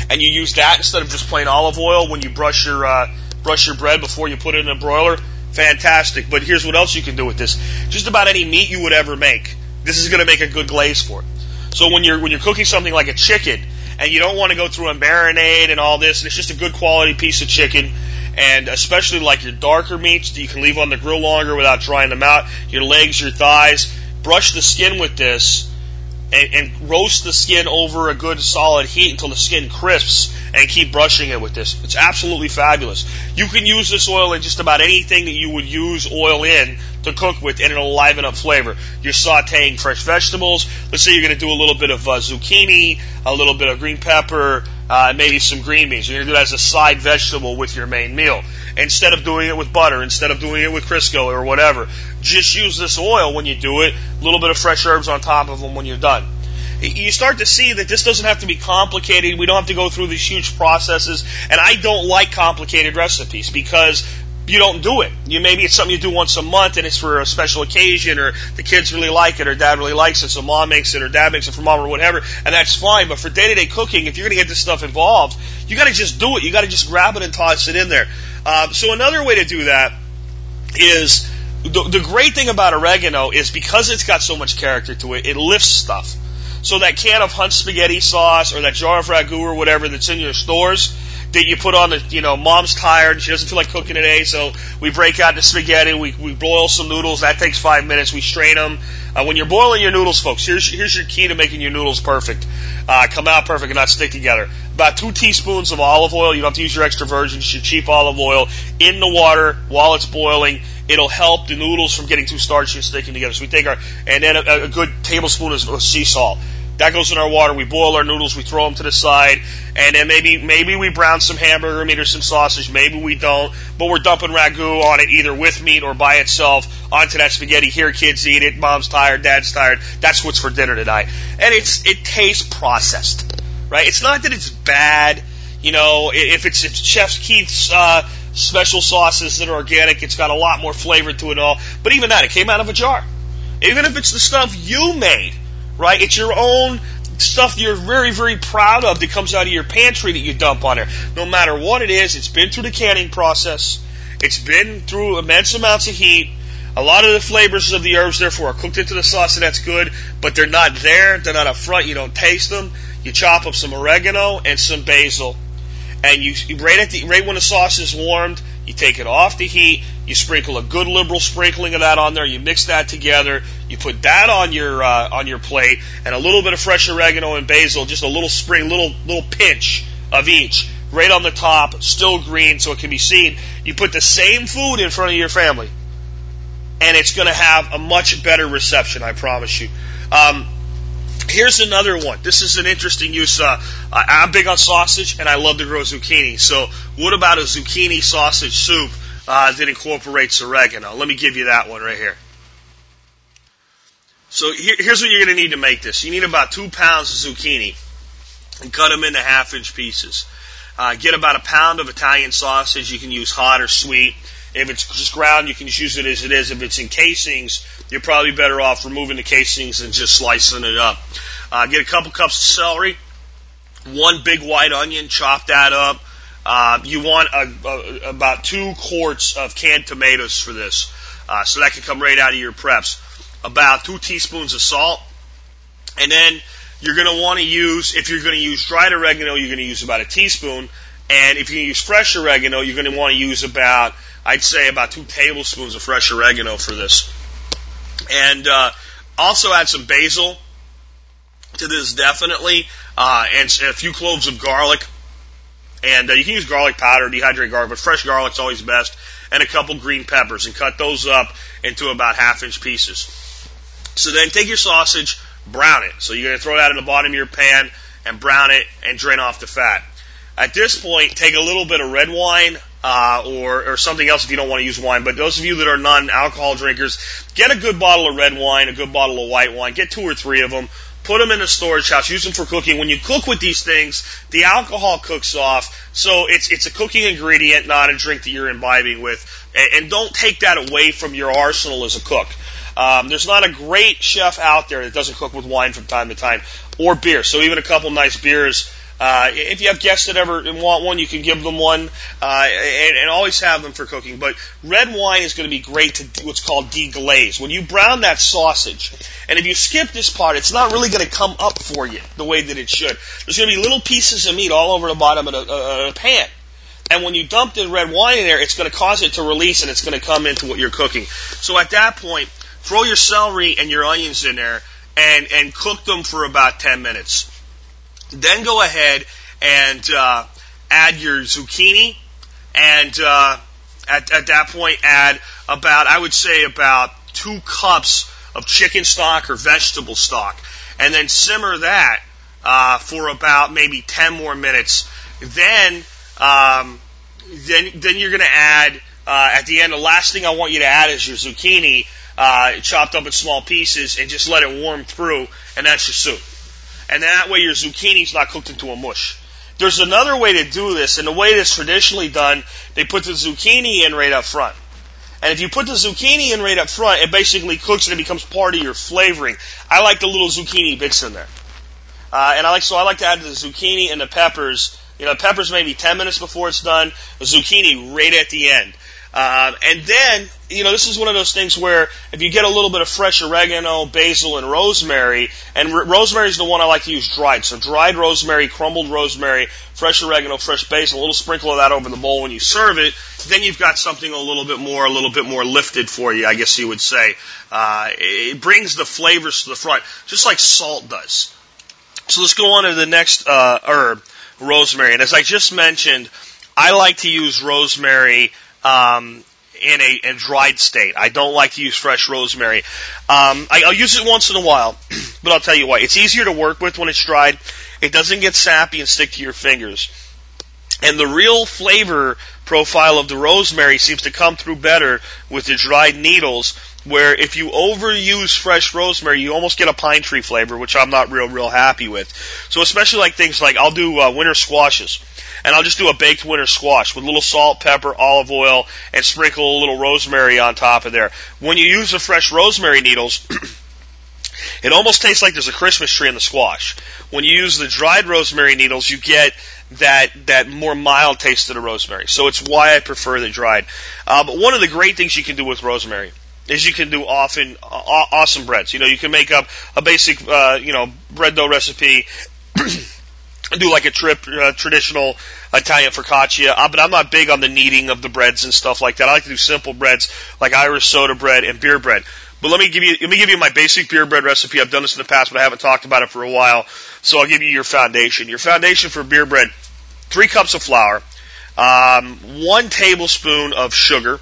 and you use that instead of just plain olive oil when you brush your uh, brush your bread before you put it in a broiler, fantastic. But here's what else you can do with this: just about any meat you would ever make. This is going to make a good glaze for it. So when you're when you're cooking something like a chicken and you don't want to go through a marinade and all this. And it's just a good quality piece of chicken. And especially like your darker meats that you can leave on the grill longer without drying them out. Your legs, your thighs. Brush the skin with this and, and roast the skin over a good solid heat until the skin crisps and keep brushing it with this. It's absolutely fabulous. You can use this oil in just about anything that you would use oil in to cook with and it'll liven up flavor. You're sauteing fresh vegetables. Let's say you're going to do a little bit of uh, zucchini, a little bit of green pepper, uh, maybe some green beans. You're going to do that as a side vegetable with your main meal. Instead of doing it with butter, instead of doing it with Crisco or whatever, just use this oil when you do it. A little bit of fresh herbs on top of them when you're done. You start to see that this doesn't have to be complicated. We don't have to go through these huge processes. And I don't like complicated recipes because you don't do it. You maybe it's something you do once a month and it's for a special occasion or the kids really like it or dad really likes it, so mom makes it or dad makes it for mom or whatever, and that's fine. But for day to day cooking, if you're gonna get this stuff involved, you gotta just do it. You gotta just grab it and toss it in there. Um, so another way to do that is the, the great thing about oregano is because it's got so much character to it, it lifts stuff. So that can of Hunt spaghetti sauce or that jar of ragu or whatever that's in your stores, that you put on the, you know, mom's tired, she doesn't feel like cooking today, so we break out the spaghetti, we, we boil some noodles, that takes five minutes, we strain them. Uh, when you're boiling your noodles, folks, here's, here's your key to making your noodles perfect. Uh, come out perfect and not stick together. About two teaspoons of olive oil, you don't have to use your extra virgin, just your cheap olive oil, in the water while it's boiling. It'll help the noodles from getting too starchy and sticking together. So we take our, and then a, a good tablespoon of, of sea salt. That goes in our water. We boil our noodles. We throw them to the side, and then maybe maybe we brown some hamburger meat or some sausage. Maybe we don't, but we're dumping ragu on it either with meat or by itself onto that spaghetti. Here, kids eat it. Mom's tired. Dad's tired. That's what's for dinner tonight. And it's it tastes processed, right? It's not that it's bad. You know, if it's, it's Chef Keith's uh, special sauces that are organic, it's got a lot more flavor to it all. But even that, it came out of a jar. Even if it's the stuff you made right? It's your own stuff you're very, very proud of that comes out of your pantry that you dump on there. No matter what it is, it's been through the canning process. It's been through immense amounts of heat. A lot of the flavors of the herbs, therefore, are cooked into the sauce, and that's good, but they're not there. They're not up front. You don't taste them. You chop up some oregano and some basil, and you right at the right when the sauce is warmed, you take it off the heat. You sprinkle a good liberal sprinkling of that on there. You mix that together. You put that on your uh, on your plate, and a little bit of fresh oregano and basil, just a little spring, little little pinch of each, right on the top, still green, so it can be seen. You put the same food in front of your family, and it's going to have a much better reception. I promise you. Um, Here's another one. This is an interesting use. Uh, I'm big on sausage, and I love to grow zucchini. So, what about a zucchini sausage soup uh, that incorporates oregano? Let me give you that one right here. So, here, here's what you're going to need to make this. You need about two pounds of zucchini, and cut them into half-inch pieces. Uh, get about a pound of Italian sausage. You can use hot or sweet. If it's just ground, you can just use it as it is. If it's in casings, you're probably better off removing the casings and just slicing it up. Uh, get a couple cups of celery, one big white onion, chop that up. Uh, you want a, a, about two quarts of canned tomatoes for this, uh, so that can come right out of your preps. About two teaspoons of salt, and then you're going to want to use, if you're going to use dried oregano, you're going to use about a teaspoon, and if you use fresh oregano, you're going to want to use about I'd say about two tablespoons of fresh oregano for this. And uh, also add some basil to this definitely, uh, and a few cloves of garlic. And uh, you can use garlic powder, dehydrated garlic, but fresh garlic's always best. And a couple green peppers, and cut those up into about half inch pieces. So then take your sausage, brown it. So you're going to throw that in the bottom of your pan and brown it and drain off the fat. At this point, take a little bit of red wine uh, or, or something else if you don't want to use wine. But those of you that are non-alcohol drinkers, get a good bottle of red wine, a good bottle of white wine. Get two or three of them. Put them in a storage house. Use them for cooking. When you cook with these things, the alcohol cooks off. So it's it's a cooking ingredient, not a drink that you're imbibing with. And, and don't take that away from your arsenal as a cook. Um, there's not a great chef out there that doesn't cook with wine from time to time or beer. So even a couple nice beers Uh, if you have guests that ever want one, you can give them one, uh, and, and always have them for cooking. But red wine is going to be great to what's called deglaze. When you brown that sausage, and if you skip this part, it's not really going to come up for you the way that it should. There's going to be little pieces of meat all over the bottom of a, a pan. And when you dump the red wine in there, it's going to cause it to release and it's going to come into what you're cooking. So at that point, throw your celery and your onions in there and, and cook them for about 10 minutes. Then go ahead and uh, add your zucchini, and uh, at, at that point add about, I would say about two cups of chicken stock or vegetable stock, and then simmer that uh, for about maybe 10 more minutes. Then, um, then, then you're going to add uh, at the end. The last thing I want you to add is your zucchini, uh, chopped up in small pieces, and just let it warm through, and that's your soup and that way your zucchini's not cooked into a mush. There's another way to do this, and the way it's traditionally done, they put the zucchini in right up front. And if you put the zucchini in right up front, it basically cooks and it becomes part of your flavoring. I like the little zucchini bits in there. Uh, and I like, so I like to add the zucchini and the peppers. You know, peppers maybe 10 minutes before it's done, the zucchini right at the end. Um, and then, you know, this is one of those things where if you get a little bit of fresh oregano, basil, and rosemary, and r- rosemary is the one I like to use dried. So dried rosemary, crumbled rosemary, fresh oregano, fresh basil, a little sprinkle of that over the bowl when you serve it. Then you've got something a little bit more, a little bit more lifted for you, I guess you would say. Uh, it brings the flavors to the front, just like salt does. So let's go on to the next uh, herb, rosemary. And as I just mentioned, I like to use rosemary um, in a, in dried state. I don't like to use fresh rosemary. Um, I, I'll use it once in a while, but I'll tell you what, it's easier to work with when it's dried. It doesn't get sappy and stick to your fingers. And the real flavor profile of the rosemary seems to come through better with the dried needles, where if you overuse fresh rosemary, you almost get a pine tree flavor, which I'm not real, real happy with. So especially like things like, I'll do uh, winter squashes and I'll just do a baked winter squash with a little salt, pepper, olive oil, and sprinkle a little rosemary on top of there. When you use the fresh rosemary needles, it almost tastes like there's a Christmas tree in the squash. When you use the dried rosemary needles, you get that that more mild taste to the rosemary. So it's why I prefer the dried. Uh, but one of the great things you can do with rosemary is you can do often uh, awesome breads. You know, you can make up a basic uh, you know bread dough recipe. do like a trip uh, traditional Italian focaccia, uh, but I'm not big on the kneading of the breads and stuff like that. I like to do simple breads like Irish soda bread and beer bread. But let me give you let me give you my basic beer bread recipe. I've done this in the past, but I haven't talked about it for a while. So I'll give you your foundation. Your foundation for beer bread: three cups of flour, um, one tablespoon of sugar,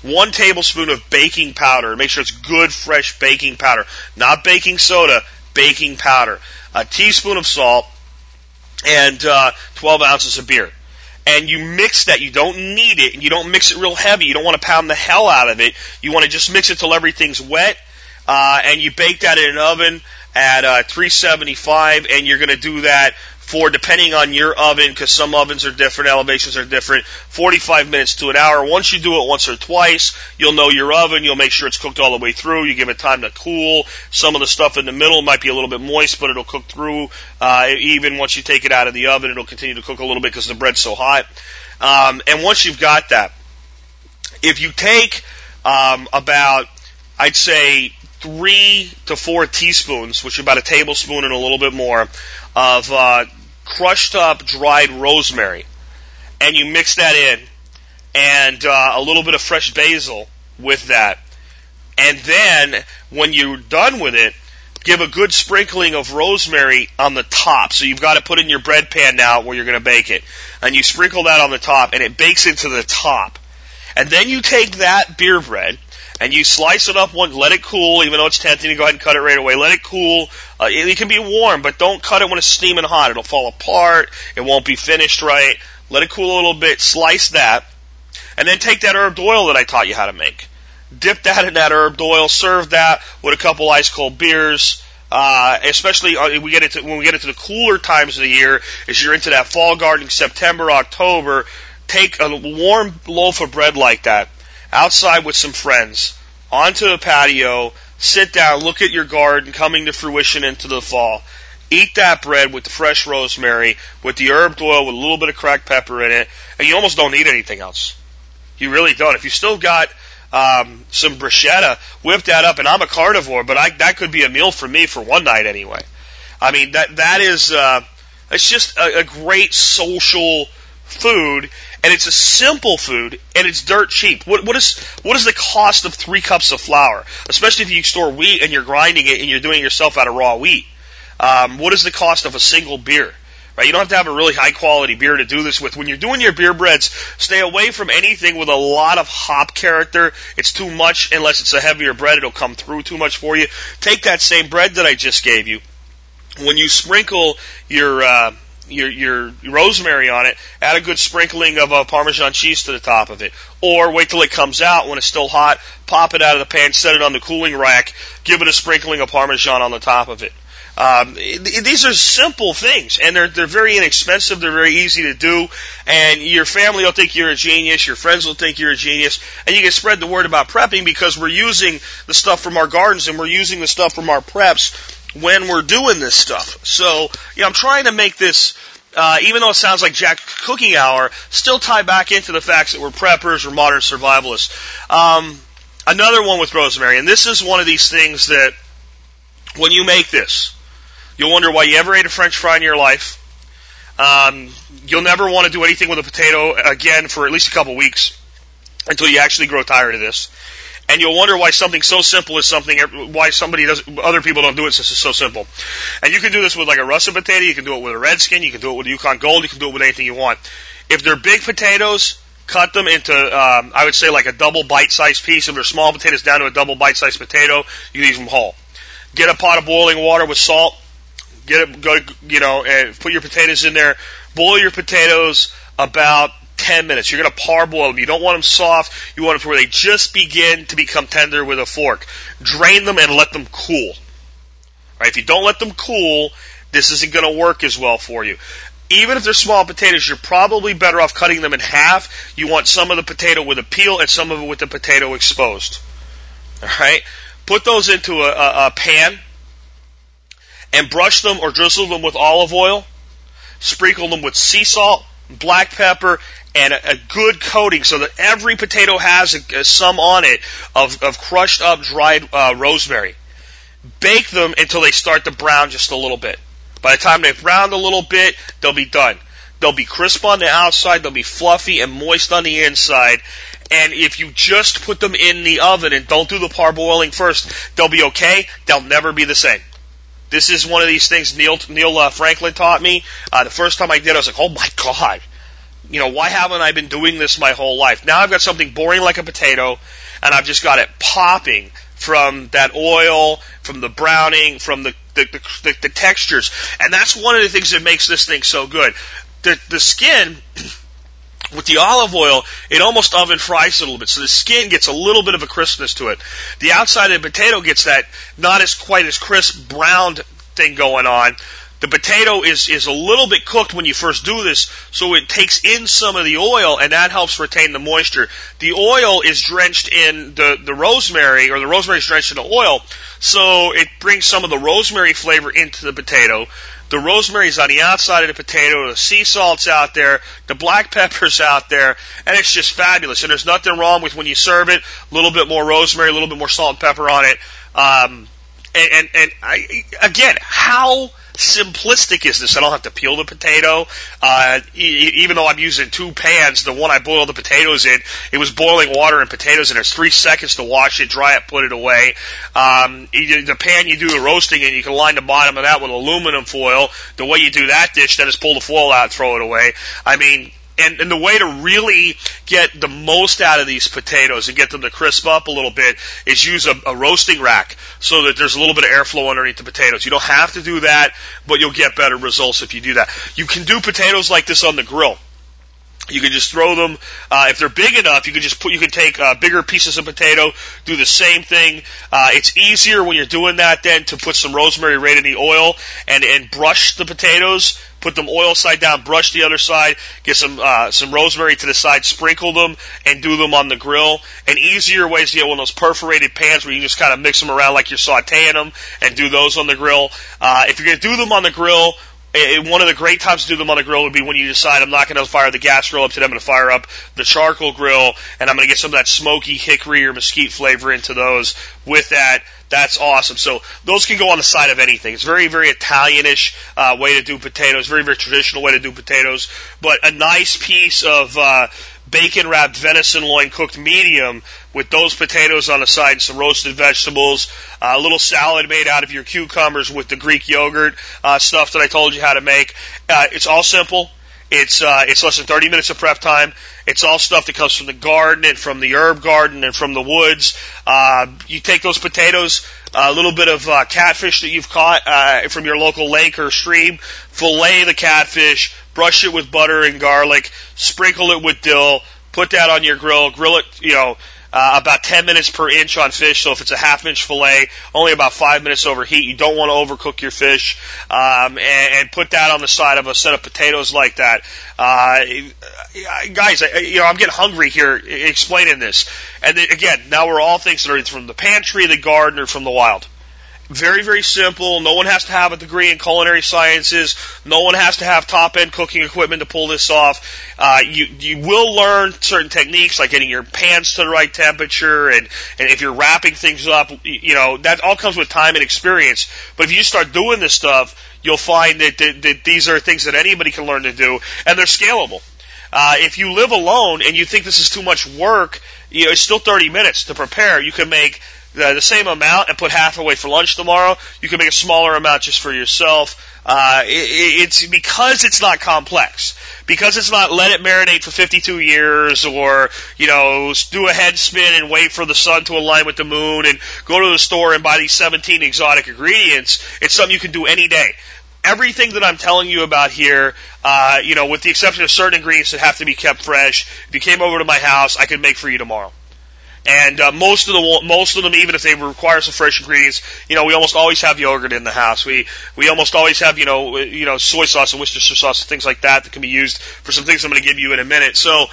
one tablespoon of baking powder. Make sure it's good, fresh baking powder, not baking soda, baking powder. A teaspoon of salt, and uh, 12 ounces of beer. And you mix that. You don't need it, and you don't mix it real heavy. You don't want to pound the hell out of it. You want to just mix it till everything's wet, uh, and you bake that in an oven at uh, 375, and you're going to do that for depending on your oven, because some ovens are different, elevations are different, 45 minutes to an hour. Once you do it once or twice, you'll know your oven. You'll make sure it's cooked all the way through. You give it time to cool. Some of the stuff in the middle might be a little bit moist, but it'll cook through. Uh, even once you take it out of the oven, it'll continue to cook a little bit because the bread's so hot. Um, and once you've got that, if you take um, about, I'd say three to four teaspoons, which is about a tablespoon and a little bit more, of uh, crushed up dried rosemary, and you mix that in, and uh, a little bit of fresh basil with that. And then when you're done with it, give a good sprinkling of rosemary on the top. So you've got to put in your bread pan now where you're going to bake it. And you sprinkle that on the top and it bakes into the top. And then you take that beer bread and you slice it up one, let it cool, even though it's tempting to go ahead and cut it right away. Let it cool. Uh, it, it can be warm, but don't cut it when it's steaming hot. It'll fall apart. It won't be finished right. Let it cool a little bit. Slice that, and then take that herbed oil that I taught you how to make. Dip that in that herbed oil. Serve that with a couple ice cold beers. Uh, especially uh, we get into when we get into the cooler times of the year, as you're into that fall gardening, September, October. Take a warm loaf of bread like that outside with some friends, onto a patio, sit down, look at your garden coming to fruition into the fall. Eat that bread with the fresh rosemary, with the herbed oil, with a little bit of cracked pepper in it, and you almost don't need anything else. You really don't. If you still got um, some bruschetta, whip that up. And I'm a carnivore, but I, that could be a meal for me for one night anyway. I mean that that is uh, it's just a, a great social food, and it's a simple food, and it's dirt cheap. What, what is what is the cost of three cups of flour, especially if you store wheat and you're grinding it and you're doing it yourself out of raw wheat? Um, what is the cost of a single beer? Right? You don't have to have a really high quality beer to do this with. When you're doing your beer breads, stay away from anything with a lot of hop character. It's too much unless it's a heavier bread. It'll come through too much for you. Take that same bread that I just gave you. When you sprinkle your, uh, your, your rosemary on it, add a good sprinkling of uh, Parmesan cheese to the top of it. Or wait till it comes out when it's still hot, pop it out of the pan, set it on the cooling rack, give it a sprinkling of Parmesan on the top of it. Um, these are simple things, and they're they're very inexpensive. They're very easy to do, and your family will think you're a genius. Your friends will think you're a genius, and you can spread the word about prepping because we're using the stuff from our gardens and we're using the stuff from our preps when we're doing this stuff. So, I'm trying to make this. Uh, even though it sounds like Jack Cooking Hour, still tie back into the facts that we're preppers or modern survivalists. Um, another one with rosemary, and this is one of these things that when you make this, You'll wonder why you ever ate a French fry in your life. Um, you'll never want to do anything with a potato again for at least a couple weeks until you actually grow tired of this. And you'll wonder why something so simple is something, why somebody does, other people don't do it since it's so simple. And you can do this with like a russet potato, you can do it with a red skin, you can do it with a Yukon Gold, you can do it with anything you want. If they're big potatoes, cut them into, um, I would say like a double bite-sized piece. If they're small potatoes, down to a double bite-sized potato, you leave them whole. Get a pot of boiling water with salt, Get it, go, you know, and put your potatoes in there. Boil your potatoes about 10 minutes. You're going to parboil them. You don't want them soft. You want them to where they just begin to become tender with a fork. Drain them and let them cool. Right? If you don't let them cool, this isn't going to work as well for you. Even if they're small potatoes, you're probably better off cutting them in half. You want some of the potato with a peel and some of it with the potato exposed. Alright? Put those into a, a, a pan and brush them or drizzle them with olive oil. Sprinkle them with sea salt, black pepper, and a, a good coating so that every potato has a, a, some on it of, of crushed up dried uh, rosemary. Bake them until they start to brown just a little bit. By the time they've browned a little bit, they'll be done. They'll be crisp on the outside, they'll be fluffy and moist on the inside. And if you just put them in the oven and don't do the parboiling first, they'll be okay. They'll never be the same. This is one of these things Neil Neil uh, Franklin taught me. Uh, the first time I did, I was like, "Oh my god." You know, why haven't I been doing this my whole life? Now I've got something boring like a potato, and I've just got it popping from that oil, from the browning, from the the, the, the textures, and that's one of the things that makes this thing so good. The the skin with the olive oil, it almost oven fries a little bit, so the skin gets a little bit of a crispness to it. The outside of the potato gets that not as quite as crisp browned thing going on. The potato is is a little bit cooked when you first do this, so it takes in some of the oil, and that helps retain the moisture. The oil is drenched in the the rosemary, or the rosemary is drenched in the oil, so it brings some of the rosemary flavor into the potato. The rosemary's on the outside of the potato. The sea salt's out there. The black pepper's out there. And it's just fabulous. And there's nothing wrong with when you serve it, a little bit more rosemary, a little bit more salt and pepper on it. Um, and, and, and I, again, how simplistic is this? I don't have to peel the potato. Uh, e- even though I'm using two pans, the one I boiled the potatoes in, it was boiling water and potatoes, and there's three seconds to wash it, dry it, put it away. Um, the pan you do the roasting in, you can line the bottom of that with aluminum foil. The way you do that dish, then is pull the foil out, throw it away. I mean, and, and the way to really get the most out of these potatoes and get them to crisp up a little bit is use a, a roasting rack so that there's a little bit of airflow underneath the potatoes. You don't have to do that, but you'll get better results if you do that. You can do potatoes like this on the grill. You can just throw them. Uh, if they're big enough, you can just put. You can take uh, bigger pieces of potato, do the same thing. Uh, it's easier when you're doing that then to put some rosemary right in the oil and and brush the potatoes. Put them oil side down, brush the other side, get some uh, some rosemary to the side, sprinkle them, and do them on the grill. An easier way is to get one of those perforated pans where you can just kind of mix them around like you're sautéing them and do those on the grill. Uh, if you're to do them on the grill, it, one of the great times to do them on a grill would be when you decide I'm not going to fire the gas grill up today. I'm going to fire up the charcoal grill, and I'm going to get some of that smoky hickory or mesquite flavor into those. With that, that's awesome. So those can go on the side of anything. It's very, very Italianish uh, way to do potatoes. Very, very traditional way to do potatoes. But a nice piece of uh, bacon wrapped venison loin cooked medium with those potatoes on the side and some roasted vegetables, uh, a little salad made out of your cucumbers with the Greek yogurt uh, stuff that I told you how to make. Uh, it's all simple. It's uh, it's less than 30 minutes of prep time. It's all stuff that comes from the garden and from the herb garden and from the woods. Uh, you take those potatoes, a little bit of uh, catfish that you've caught uh, from your local lake or stream, fillet the catfish, brush it with butter and garlic, sprinkle it with dill, put that on your grill, grill it, you know, uh, about 10 minutes per inch on fish. So if it's a half inch fillet, only about five minutes over heat. You don't want to overcook your fish. Um, and, and put that on the side of a set of potatoes like that. Uh, guys, I, you know, I'm getting hungry here explaining this. And then, again, now we're all things that are from the pantry, the garden, or from the wild. Very, very simple. No one has to have a degree in culinary sciences. No one has to have top end cooking equipment to pull this off. Uh, you, you will learn certain techniques like getting your pans to the right temperature and, and if you're wrapping things up, you know, that all comes with time and experience. But if you start doing this stuff, you'll find that, that, that these are things that anybody can learn to do and they're scalable. Uh, if you live alone and you think this is too much work, you know, it's still 30 minutes to prepare. You can make the, the same amount and put half away for lunch tomorrow. You can make a smaller amount just for yourself. Uh, it, it's because it's not complex. Because it's not let it marinate for 52 years or, you know, do a head spin and wait for the sun to align with the moon and go to the store and buy these 17 exotic ingredients. It's something you can do any day everything that I'm telling you about here, uh, you know, with the exception of certain ingredients that have to be kept fresh, if you came over to my house, I could make for you tomorrow. And uh, most of the most of them, even if they require some fresh ingredients, you know, we almost always have yogurt in the house. We we almost always have you know you know soy sauce and Worcestershire sauce, things like that that can be used for some things I'm going to give you in a minute. So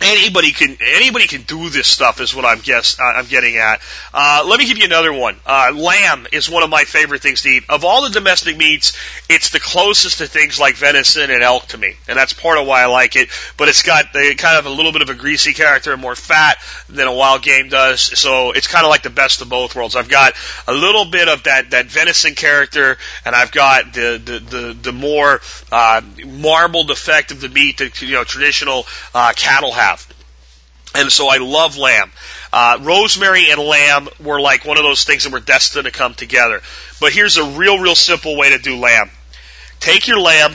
anybody can anybody can do this stuff is what I'm guess uh, I'm getting at. Uh, let me give you another one. Uh, lamb is one of my favorite things to eat. Of all the domestic meats, it's the closest to things like venison and elk to me, and that's part of why I like it. But it's got the, kind of a little bit of a greasy character and more fat than a wild game does, so it's kind of like the best of both worlds. I've got a little bit of that that venison character, and I've got the the the, the more uh, marbled effect of the meat that you know traditional uh, cattle have. And so I love lamb. Uh, rosemary and lamb were like one of those things that were destined to come together. But here's a real, real simple way to do lamb. Take your lamb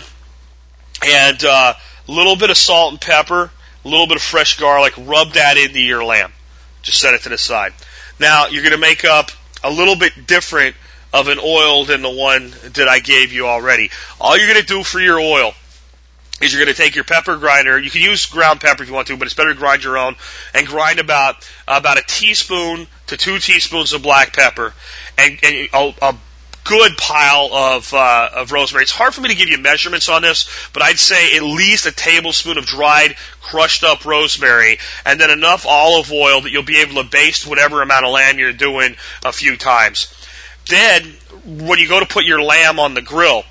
and a uh, little bit of salt and pepper, a little bit of fresh garlic, rub that into your lamb. Just set it to the side. Now you're going to make up a little bit different of an oil than the one that I gave you already. All you're going to do for your oil is you're going to take your pepper grinder. You can use ground pepper if you want to, but it's better to grind your own and grind about about a teaspoon to two teaspoons of black pepper and, and a, a good pile of uh, of rosemary. It's hard for me to give you measurements on this, but I'd say at least a tablespoon of dried, crushed up rosemary, and then enough olive oil that you'll be able to baste whatever amount of lamb you're doing a few times. Then, when you go to put your lamb on the grill,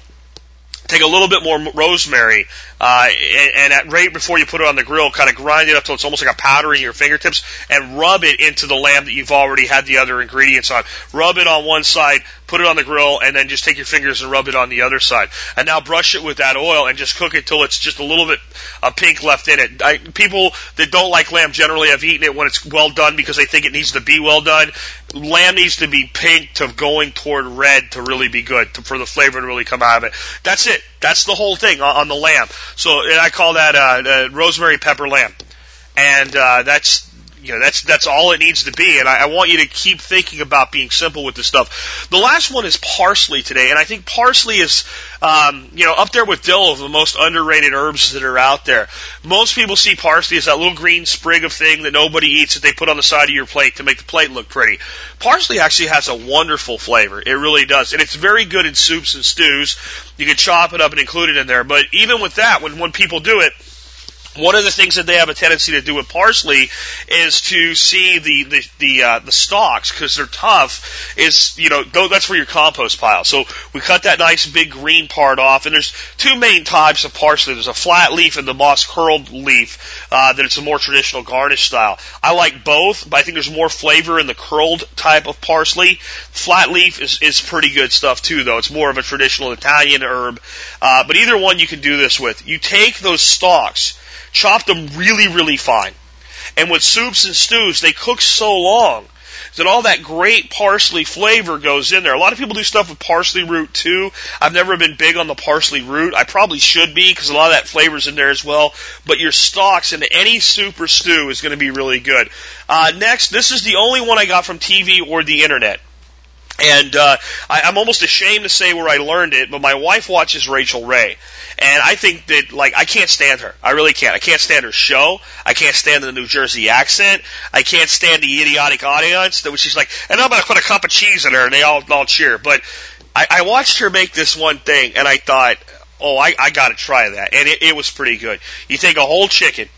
take a little bit more rosemary, uh, and, and at right before you put it on the grill, kind of grind it up till it's almost like a powder in your fingertips, and rub it into the lamb that you've already had the other ingredients on. Rub it on one side, put it on the grill, and then just take your fingers and rub it on the other side. And now brush it with that oil and just cook it till it's just a little bit of pink left in it. I, people that don't like lamb generally have eaten it when it's well done because they think it needs to be well done. Lamb needs to be pink to going toward red to really be good, to, for the flavor to really come out of it. That's it. That's the whole thing on, on the lamb. So I call that uh, uh, rosemary pepper lamb, and uh, that's you know, that's that's all it needs to be. And I, I want you to keep thinking about being simple with this stuff. The last one is parsley today, and I think parsley is, um, you know, up there with dill of the most underrated herbs that are out there. Most people see parsley as that little green sprig of thing that nobody eats that they put on the side of your plate to make the plate look pretty. Parsley actually has a wonderful flavor. It really does, and it's very good in soups and stews. You can chop it up and include it in there. But even with that, when when people do it one of the things that they have a tendency to do with parsley is to see the the the, uh, the stalks because they're tough. Is you know that's for your compost pile. So we cut that nice big green part off, and there's two main types of parsley. There's a flat leaf and the moss curled leaf. Uh, that it's a more traditional garnish style. I like both, but I think there's more flavor in the curled type of parsley. Flat leaf is is pretty good stuff too, though. It's more of a traditional Italian herb. Uh, but either one you can do this with. You take those stalks chop them really, really fine. And with soups and stews, they cook so long that all that great parsley flavor goes in there. A lot of people do stuff with parsley root too. I've never been big on the parsley root. I probably should be because a lot of that flavor's in there as well. But your stalks into any soup or stew is going to be really good. Uh, next, this is the only one I got from TV or the internet. And uh, I, I'm almost ashamed to say where I learned it, but my wife watches Rachael Ray, and I think that like I can't stand her. I really can't. I can't stand her show. I can't stand the New Jersey accent. I can't stand the idiotic audience that she's like, and I'm gonna put a cup of cheese in her, and they all all cheer. But I, I watched her make this one thing, and I thought, oh, I, I got to try that, and it, it was pretty good. You take a whole chicken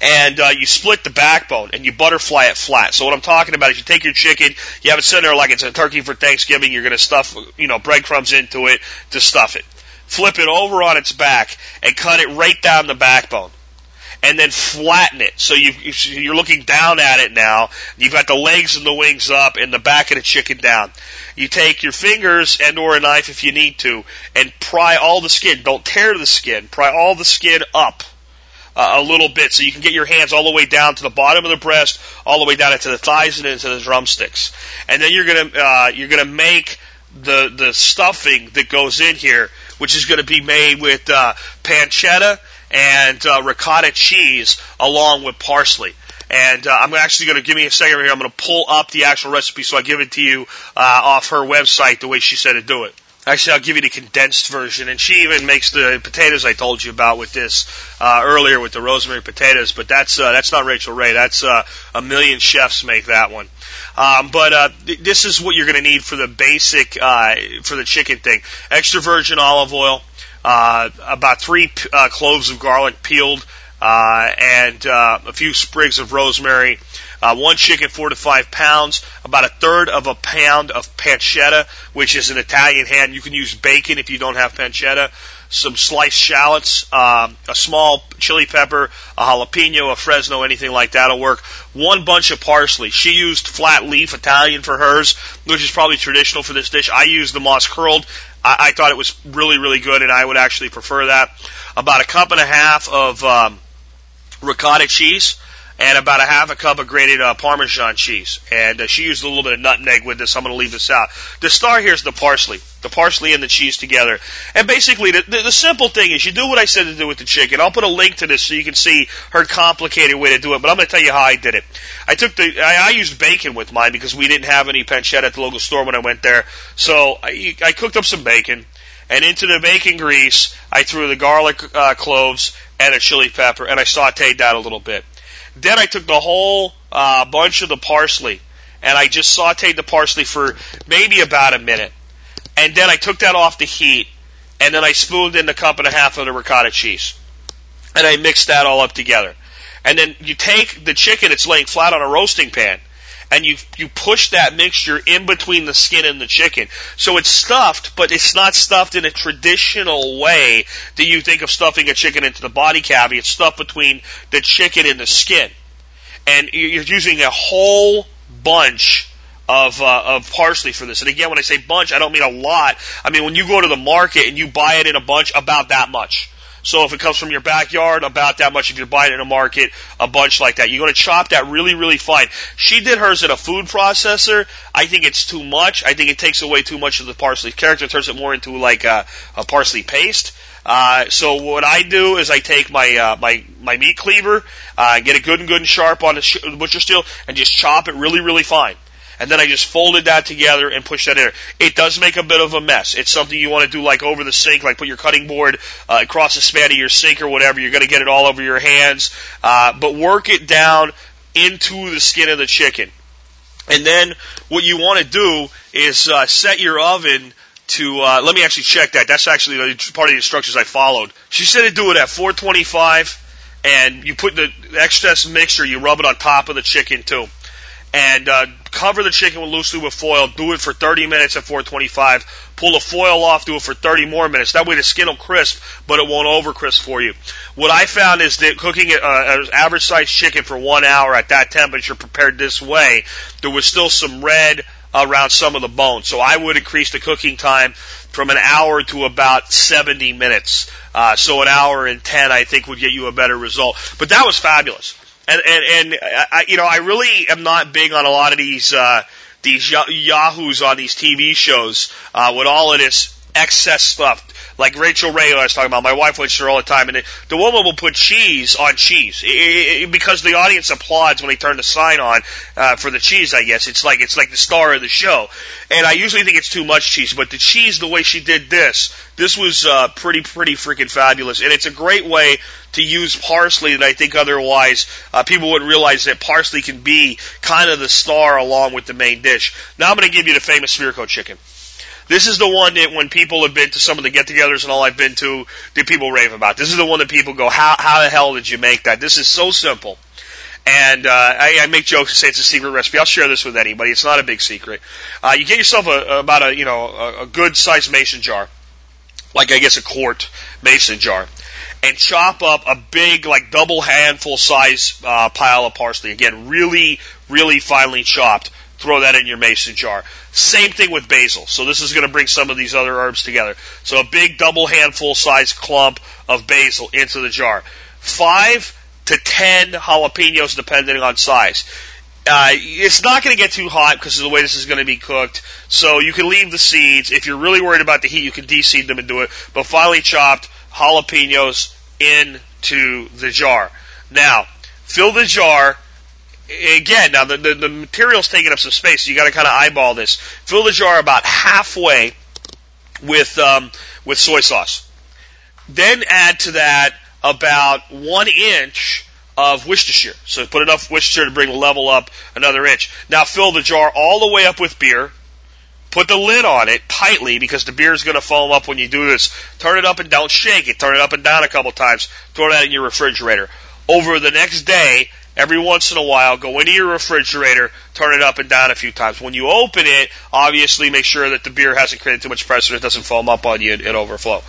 and uh, you split the backbone and you butterfly it flat. So what I'm talking about is you take your chicken, you have it sitting there like it's a turkey for Thanksgiving. You're going to stuff, you know, breadcrumbs into it to stuff it. Flip it over on its back and cut it right down the backbone. And then flatten it. So you, you're looking down at it now. You've got the legs and the wings up and the back of the chicken down. You take your fingers and or a knife if you need to and pry all the skin. Don't tear the skin. Pry all the skin up uh, a little bit so you can get your hands all the way down to the bottom of the breast, all the way down into the thighs and into the drumsticks. And then you're gonna uh, you're gonna make the the stuffing that goes in here, which is to be made with uh, pancetta and uh, ricotta cheese along with parsley. And uh, I'm actually going to give me a second here. I'm going to pull up the actual recipe so I give it to you uh, off her website the way she said to do it. Actually, I'll give you the condensed version, and she even makes the potatoes I told you about with this uh, earlier with the rosemary potatoes. But that's uh, that's not Rachael Ray. That's uh, a million chefs make that one. Um, but uh, th- this is what you're going to need for the basic uh, for the chicken thing: extra virgin olive oil, uh, about three p- uh, cloves of garlic peeled, uh, and uh, a few sprigs of rosemary. Uh, one chicken, four to five pounds. About a third of a pound of pancetta, which is an Italian ham. You can use bacon if you don't have pancetta. Some sliced shallots, um, a small chili pepper, a jalapeno, a Fresno, anything like that'll work. One bunch of parsley. She used flat leaf Italian for hers, which is probably traditional for this dish. I used the moss curled. I, I thought it was really, really good, and I would actually prefer that. About a cup and a half of um, ricotta cheese and about a half a cup of grated uh, Parmesan cheese. And uh, she used a little bit of nutmeg with this. I'm going to leave this out. The star here is the parsley. The parsley and the cheese together. And basically, the, the, the simple thing is you do what I said to do with the chicken. I'll put a link to this so you can see her complicated way to do it, but I'm going to tell you how I did it. I took the, I, I used bacon with mine because we didn't have any pancetta at the local store when I went there. So I, I cooked up some bacon. And into the bacon grease, I threw the garlic uh, cloves and a chili pepper, and I sauteed that a little bit. Then I took the whole uh, bunch of the parsley and I just sauteed the parsley for maybe about a minute. And then I took that off the heat and then I spooned in the cup and a half of the ricotta cheese. And I mixed that all up together. And then you take the chicken, it's laying flat on a roasting pan, and you you push that mixture in between the skin and the chicken. So it's stuffed, but it's not stuffed in a traditional way that you think of stuffing a chicken into the body cavity. It's stuffed between the chicken and the skin, and you're using a whole bunch of uh, of parsley for this. And again, when I say bunch, I don't mean a lot. I mean when you go to the market and you buy it in a bunch, about that much. So if it comes from your backyard, about that much. If you're buying it in a market, a bunch like that. You're going to chop that really, really fine. She did hers in a food processor. I think it's too much. I think it takes away too much of the parsley character. Turns it more into like a, a parsley paste. Uh, so what I do is I take my uh, my my meat cleaver, uh, get it good and good and sharp on the butcher steel, and just chop it really really fine. And then I just folded that together and pushed that in. It does make a bit of a mess. It's something you want to do like over the sink, like put your cutting board uh, across the span of your sink or whatever. You're going to get it all over your hands. Uh, but work it down into the skin of the chicken. And then what you want to do is uh, set your oven to uh, let me actually check that. That's actually part of the instructions I followed. She said to do it at 425, and you put the excess mixture, you rub it on top of the chicken too, and uh, cover the chicken with loosely with foil. Do it for 30 minutes at 425. Pull the foil off. Do it for 30 more minutes. That way the skin will crisp, but it won't over crisp for you. What I found is that cooking uh, an average sized chicken for one hour at that temperature, prepared this way, there was still some red around some of the bones. So I would increase the cooking time from an hour to about 70 minutes. Uh, so an hour and 10, I think, would get you a better result. But that was fabulous. And, and, and I, you know, I really am not big on a lot of these, uh, these yahoos on these TV shows, uh, with all of this excess stuff like Rachael Ray I was talking about. My wife watches her all the time, and it, the woman will put cheese on cheese it, it, because the audience applauds when they turn the sign on uh, for the cheese. I guess it's like it's like the star of the show, and I usually think it's too much cheese, but the cheese, the way she did this, this was uh, pretty pretty freaking fabulous, and it's a great way to use parsley that I think otherwise uh, people wouldn't realize that parsley can be kind of the star along with the main dish. Now I'm going to give you the famous Spirko chicken. This is the one that when people have been to some of the get-togethers and all I've been to, that people rave about. This is the one that people go, how, how the hell did you make that? This is so simple. And uh, I, I make jokes and say it's a secret recipe. I'll share this with anybody. It's not a big secret. Uh, you get yourself a, about a you know a, a good sized mason jar, like I guess a quart mason jar, and chop up a big like double handful size uh, pile of parsley. Again, really really finely chopped throw that in your mason jar. Same thing with basil. So this is going to bring some of these other herbs together. So a big double handful size clump of basil into the jar. Five to ten jalapenos depending on size. Uh, it's not going to get too hot because of the way this is going to be cooked. So you can leave the seeds. If you're really worried about the heat, you can deseed them and do it. But finely chopped jalapenos into the jar. Now, fill the jar again, now the, the, the material's taking up some space, so you got to kind of eyeball this. Fill the jar about halfway with um, with soy sauce. Then add to that about one inch of Worcestershire. So put enough Worcestershire to bring the level up another inch. Now fill the jar all the way up with beer. Put the lid on it tightly because the beer is going to foam up when you do this. Turn it up and don't shake it. Turn it up and down a couple times. Throw that in your refrigerator. Over the next day, every once in a while, go into your refrigerator, turn it up and down a few times. When you open it, obviously make sure that the beer hasn't created too much pressure, it doesn't foam up on you and, and overflow.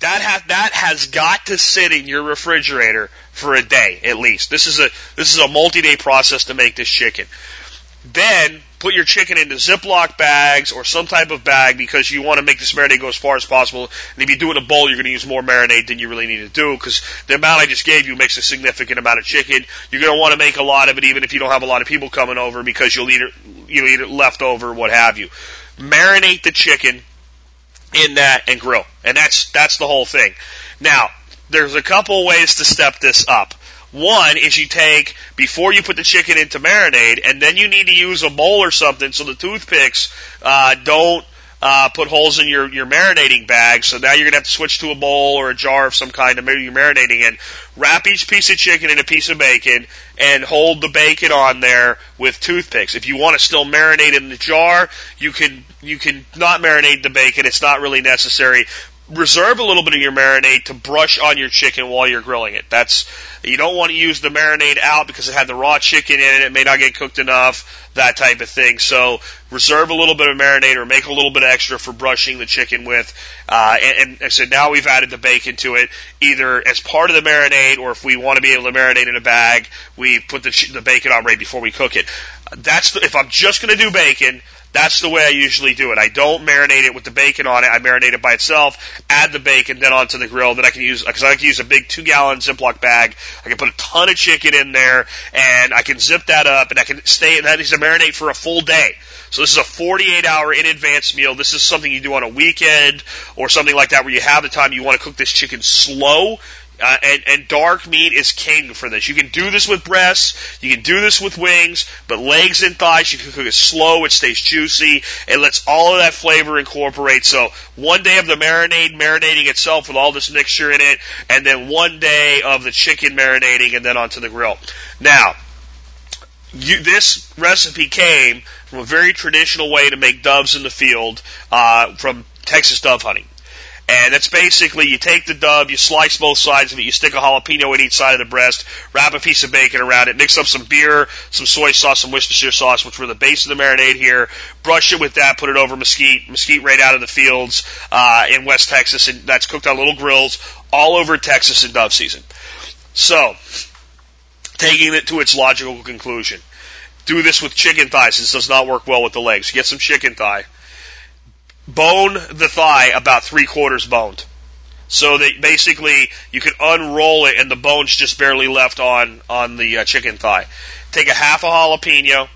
That has that has got to sit in your refrigerator for a day at least. This is a this is a multi-day process to make this chicken. Then put your chicken into Ziploc bags or some type of bag because you want to make this marinade go as far as possible. And if you do it in a bowl, you're going to use more marinade than you really need to do because the amount I just gave you makes a significant amount of chicken. You're going to want to make a lot of it even if you don't have a lot of people coming over because you'll eat it, you'll eat it leftover, what have you. Marinate the chicken in that and grill. And that's, that's the whole thing. Now, there's a couple ways to step this up. One is you take before you put the chicken into marinade, and then you need to use a bowl or something so the toothpicks uh, don't uh, put holes in your your marinating bag. So now you're gonna have to switch to a bowl or a jar of some kind to maybe you're marinating in. Wrap each piece of chicken in a piece of bacon and hold the bacon on there with toothpicks. If you want to still marinate in the jar, you can you can not marinate the bacon. It's not really necessary reserve a little bit of your marinade to brush on your chicken while you're grilling it. That's you don't want to use the marinade out because it had the raw chicken in it. It may not get cooked enough, that type of thing. So reserve a little bit of marinade or make a little bit extra for brushing the chicken with. Uh, and, and I said now we've added the bacon to it, either as part of the marinade or if we want to be able to marinate in a bag, we put the, the bacon on right before we cook it. That's the, if I'm just going to do bacon That's the way I usually do it. I don't marinate it with the bacon on it. I marinate it by itself, add the bacon, then onto the grill. Then I can use, because I like to use a big two gallon Ziploc bag. I can put a ton of chicken in there and I can zip that up and I can stay, and that needs to marinate for a full day. So this is a 48 hour in advance meal. This is something you do on a weekend or something like that where you have the time you want to cook this chicken slow. Uh, and, and dark meat is king for this. You can do this with breasts, you can do this with wings, but legs and thighs, you can cook it slow, it stays juicy, it lets all of that flavor incorporate. So one day of the marinade marinating itself with all this mixture in it, and then one day of the chicken marinating and then onto the grill. Now, you, this recipe came from a very traditional way to make doves in the field uh, from Texas dove hunting. And that's basically you take the dove, you slice both sides of it, you stick a jalapeno in each side of the breast, wrap a piece of bacon around it, mix up some beer, some soy sauce, some Worcestershire sauce, which were the base of the marinade here. Brush it with that, put it over mesquite, mesquite right out of the fields uh, in West Texas, and that's cooked on little grills all over Texas in dove season. So, taking it to its logical conclusion. Do this with chicken thighs. This does not work well with the legs. Get some chicken thigh. Bone the thigh about three quarters boned. So that basically you can unroll it and the bone's just barely left on, on the uh, chicken thigh. Take a half a jalapeno,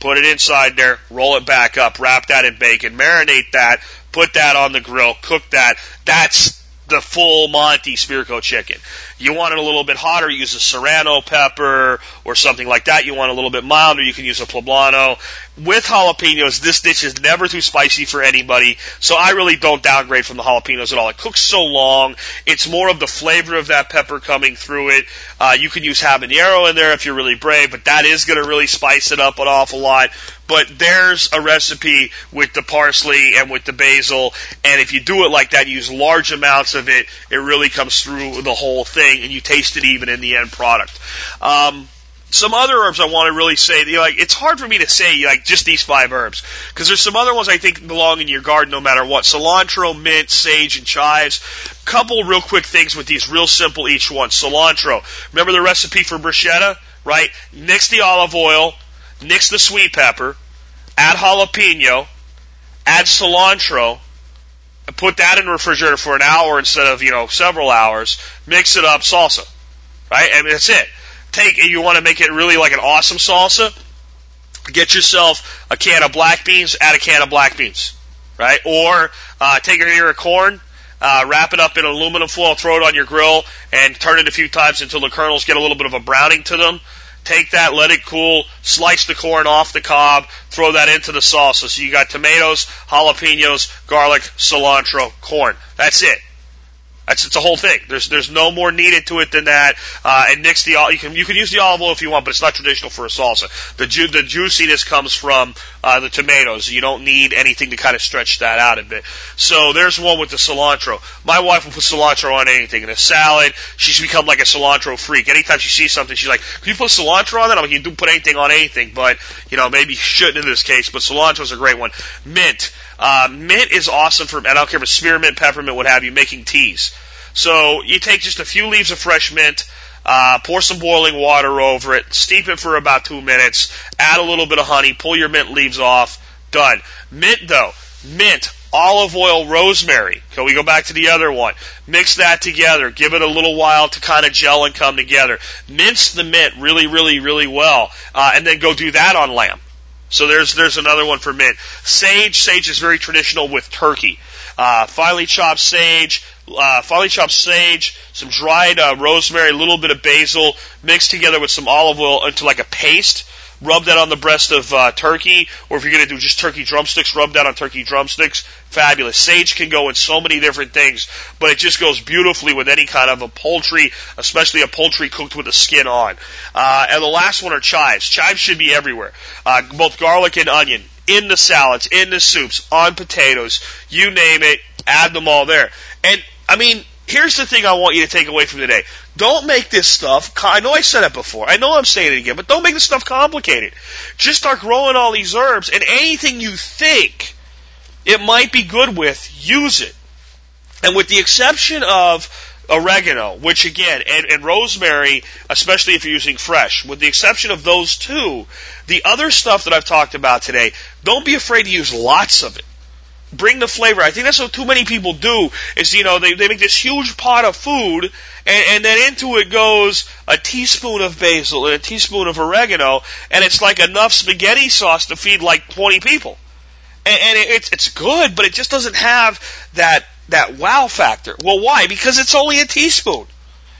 put it inside there, roll it back up, wrap that in bacon, marinate that, put that on the grill, cook that. That's the full Monty Spirko chicken. You want it a little bit hotter, use a serrano pepper or something like that. You want a little bit milder, you can use a poblano. With jalapenos, this dish is never too spicy for anybody, so I really don't downgrade from the jalapenos at all. It cooks so long, it's more of the flavor of that pepper coming through it. Uh, you can use habanero in there if you're really brave, but that is going to really spice it up an awful lot. But there's a recipe with the parsley and with the basil, and if you do it like that, use large amounts of it, it really comes through the whole thing, and you taste it even in the end product. Um, some other herbs I want to really say, you know, like it's hard for me to say like just these five herbs because there's some other ones I think belong in your garden no matter what. Cilantro, mint, sage, and chives. Couple real quick things with these, real simple each one. Cilantro. Remember the recipe for bruschetta, right? Mix the olive oil, mix the sweet pepper, add jalapeno, add cilantro, and put that in the refrigerator for an hour instead of, you know, several hours. Mix it up, salsa. Right? I mean, that's it. Take, you want to make it really like an awesome salsa, get yourself a can of black beans, add a can of black beans. Right? Or, uh, take a ear of corn, uh, wrap it up in aluminum foil, throw it on your grill, and turn it a few times until the kernels get a little bit of a browning to them. Take that, let it cool, slice the corn off the cob, throw that into the salsa. So you got tomatoes, jalapenos, garlic, cilantro, corn. That's it. That's it's a whole thing. There's there's no more needed to it than that. Uh, and mix the you can you can use the olive oil if you want, but it's not traditional for a salsa. The ju- the juiciness comes from uh, the tomatoes. You don't need anything to kind of stretch that out a bit. So there's one with the cilantro. My wife will put cilantro on anything in a salad. She's become like a cilantro freak. Anytime she sees something, she's like, "Can you put cilantro on that?" I'm like, "You do put anything on anything, but you know maybe you shouldn't in this case." But cilantro's a great one. Mint. Uh, mint is awesome for, and I don't care if it's spearmint, peppermint, what have you, making teas. So you take just a few leaves of fresh mint, uh, pour some boiling water over it, steep it for about two minutes, add a little bit of honey, pull your mint leaves off, done. Mint though, mint, olive oil, rosemary. Can we go back to the other one? Mix that together. Give it a little while to kind of gel and come together. Mince the mint really, really, really well, uh, and then go do that on lamb. So there's there's another one for mint. Sage, sage is very traditional with turkey. Uh, finely chopped sage, uh, finely chopped sage, some dried uh, rosemary, a little bit of basil, mixed together with some olive oil into like a paste. Rub that on the breast of uh, turkey, or if you're going to do just turkey drumsticks, rub that on turkey drumsticks. Fabulous. Sage can go in so many different things, but it just goes beautifully with any kind of a poultry, especially a poultry cooked with the skin on. Uh, and the last one are chives. Chives should be everywhere, uh, both garlic and onion in the salads, in the soups, on potatoes, you name it, add them all there. And I mean, here's the thing I want you to take away from today. Don't make this stuff, I know I said it before, I know I'm saying it again, but don't make this stuff complicated. Just start growing all these herbs and anything you think it might be good with, use it. And with the exception of oregano, which again, and, and, rosemary, especially if you're using fresh, with the exception of those two, the other stuff that I've talked about today, Don't be afraid to use lots of it. Bring the flavor. I think that's what too many people do is, you know, they, they make this huge pot of food and, and then into it goes a teaspoon of basil and a teaspoon of oregano and it's like enough spaghetti sauce to feed like 20 people. And, and it, it's, it's good, but it just doesn't have that, that wow factor. Well, why? Because it's only a teaspoon.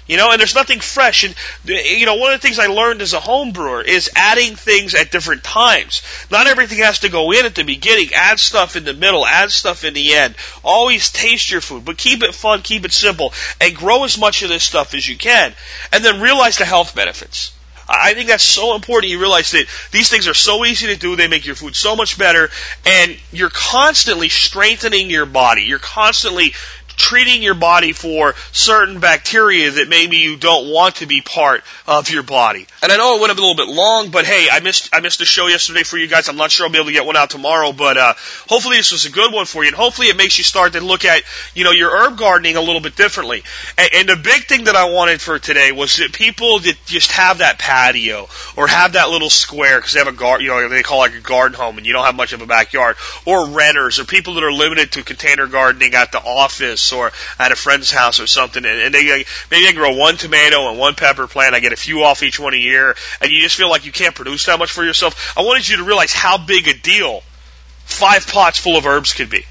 You know, and there's nothing fresh. And, you know, one of the things I learned as a home brewer is adding things at different times. Not everything has to go in at the beginning. Add stuff in the middle. Add stuff in the end. Always taste your food, but keep it fun, keep it simple, and grow as much of this stuff as you can. And then realize the health benefits. I think that's so important. You realize that these things are so easy to do. They make your food so much better. And you're constantly strengthening your body. You're constantly treating your body for certain bacteria that maybe you don't want to be part of your body. And I know it went a little bit long, but hey, I missed I missed the show yesterday for you guys. I'm not sure I'll be able to get one out tomorrow, but uh, hopefully this was a good one for you, and hopefully it makes you start to look at you know your herb gardening a little bit differently. And, and the big thing that I wanted for today was that people that just have that patio or have that little square because they have a garden, you know, they call it like a garden home, and you don't have much of a backyard, or renters or people that are limited to container gardening at the office or at a friend's house or something, and, and they uh, maybe they grow one tomato and one pepper plant. I get a few off each one a year, and you just feel like you can't produce that much for yourself. I wanted you to realize how big a deal five pots full of herbs could be.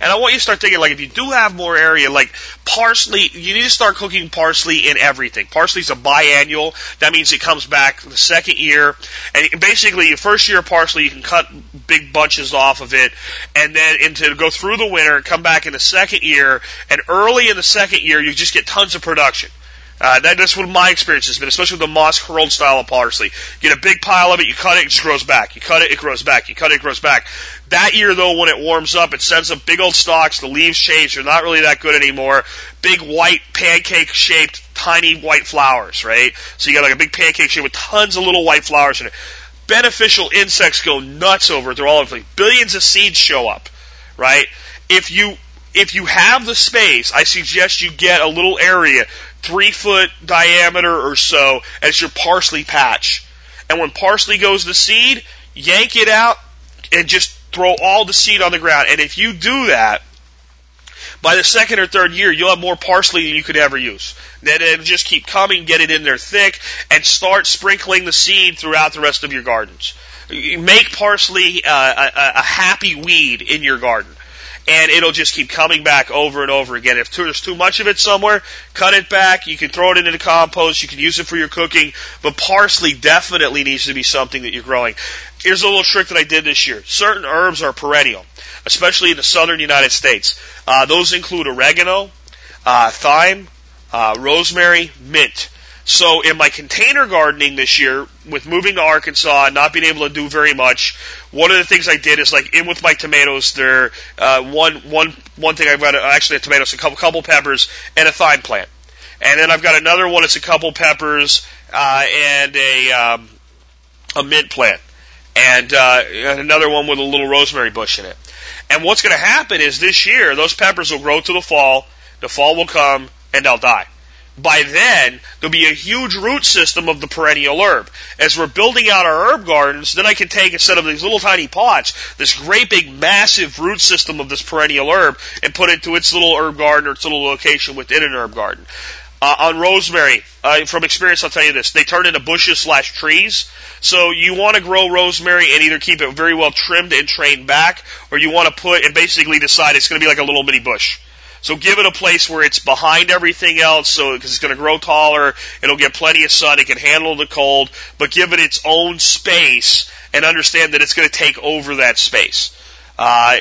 And I want you to start thinking, like, if you do have more area, like parsley, you need to start cooking parsley in everything. Parsley's a biannual. That means it comes back the second year. And basically, the first year of parsley, you can cut big bunches off of it, and then into go through the winter, come back in the second year, and early in the second year, you just get tons of production. Uh, that, that's what my experience has been, especially with the moss curled style of parsley. You get a big pile of it, you cut it, it just grows back. You cut it, it grows back. You cut it, it grows back. That year, though, when it warms up, it sends up big old stalks. The leaves change; they're not really that good anymore. Big white pancake-shaped, tiny white flowers, right? So you got like a big pancake shape with tons of little white flowers in it. Beneficial insects go nuts over it. They're all over. Billions of seeds show up, right? If you if you have the space, I suggest you get a little area, three foot diameter or so, as your parsley patch. And when parsley goes to seed, yank it out and just throw all the seed on the ground. And if you do that, by the second or third year, you'll have more parsley than you could ever use. Then it'll just keep coming, get it in there thick, and start sprinkling the seed throughout the rest of your gardens. Make parsley uh, a, a happy weed in your garden and it'll just keep coming back over and over again. If there's too much of it somewhere, cut it back. You can throw it into the compost. You can use it for your cooking. But parsley definitely needs to be something that you're growing. Here's a little trick that I did this year. Certain herbs are perennial, especially in the southern United States. Uh, those include oregano, uh, thyme, uh, rosemary, mint. So in my container gardening this year, with moving to Arkansas and not being able to do very much, one of the things I did is like in with my tomatoes, there uh, one one one thing I've got actually a tomatoes, a couple couple peppers, and a thyme plant, and then I've got another one. It's a couple peppers uh, and a um, a mint plant, and uh, another one with a little rosemary bush in it. And what's going to happen is this year those peppers will grow to the fall. The fall will come and they'll die by then there'll be a huge root system of the perennial herb. As we're building out our herb gardens, then I can take instead of these little tiny pots, this great big massive root system of this perennial herb and put it to its little herb garden or its little location within an herb garden. Uh, on rosemary, uh, from experience, I'll tell you this: they turn into bushes slash trees. So you want to grow rosemary and either keep it very well trimmed and trained back, or you want to put and basically decide it's going to be like a little mini bush. So give it a place where it's behind everything else, so because it's going to grow taller, it'll get plenty of sun, it can handle the cold, but give it its own space and understand that it's going to take over that space. Uh,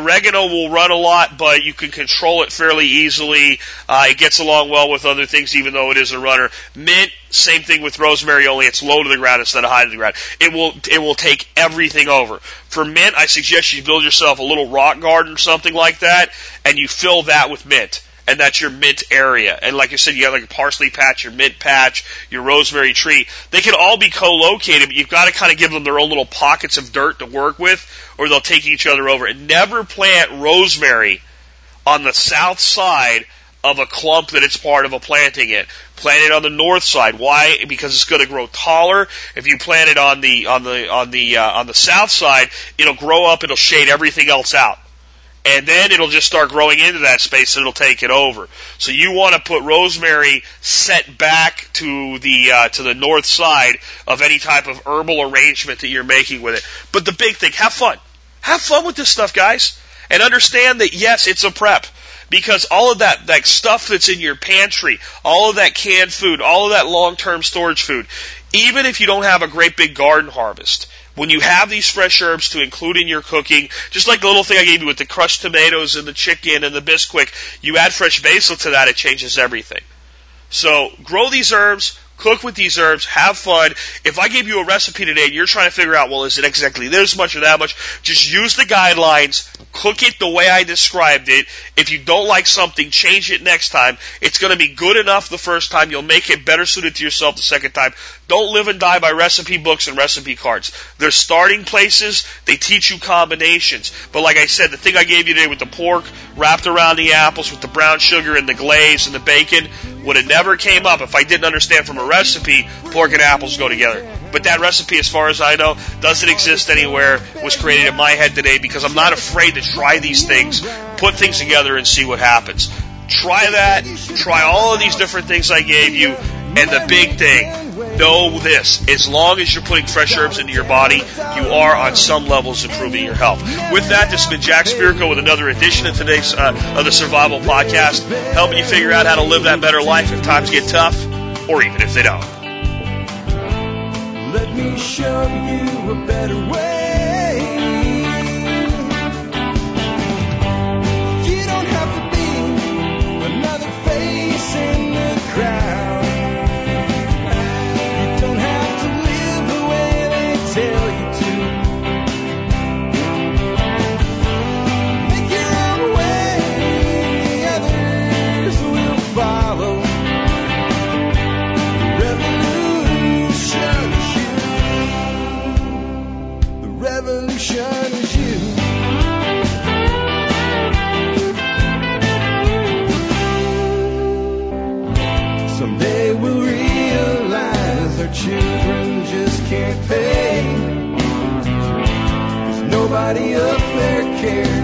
oregano will run a lot, but you can control it fairly easily. Uh, it gets along well with other things, even though it is a runner. Mint, same thing with rosemary, only it's low to the ground instead of high to the ground. It will it will take everything over. For mint, I suggest you build yourself a little rock garden or something like that, and you fill that with mint and that's your mint area. And like I said, you got like a parsley patch, your mint patch, your rosemary tree. They can all be co-located, but you've got to kind of give them their own little pockets of dirt to work with, or they'll take each other over. And never plant rosemary on the south side of a clump that it's part of a planting in. Plant it on the north side. Why? Because it's going to grow taller. If you plant it on the on the on the uh, on the south side, it'll grow up. It'll shade everything else out and then it'll just start growing into that space and it'll take it over. So you want to put rosemary set back to the uh, to the north side of any type of herbal arrangement that you're making with it. But the big thing, have fun. Have fun with this stuff, guys. And understand that yes, it's a prep. Because all of that, that stuff that's in your pantry, all of that canned food, all of that long-term storage food, even if you don't have a great big garden harvest, when you have these fresh herbs to include in your cooking, just like the little thing I gave you with the crushed tomatoes and the chicken and the Bisquick, you add fresh basil to that, it changes everything. So grow these herbs, cook with these herbs, have fun. If I gave you a recipe today and you're trying to figure out, well, is it exactly this much or that much? Just use the guidelines, cook it the way I described it. If you don't like something, change it next time. It's going to be good enough the first time. You'll make it better suited to yourself the second time. Don't live and die by recipe books and recipe cards. They're starting places. They teach you combinations. But like I said, the thing I gave you today with the pork wrapped around the apples with the brown sugar and the glaze and the bacon would have never came up if I didn't understand from a recipe pork and apples go together. But that recipe, as far as I know, doesn't exist anywhere. Was created in my head today because I'm not afraid to try these things, put things together, and see what happens. Try that. Try all of these different things I gave you. And the big thing, know this. As long as you're putting fresh herbs into your body, you are on some levels improving your health. With that, this has been Jack Spirko with another edition of today's, uh, of the Survival Podcast, helping you figure out how to live that better life if times get tough, or even if they don't. Let me show you a better way. Nobody up there cares.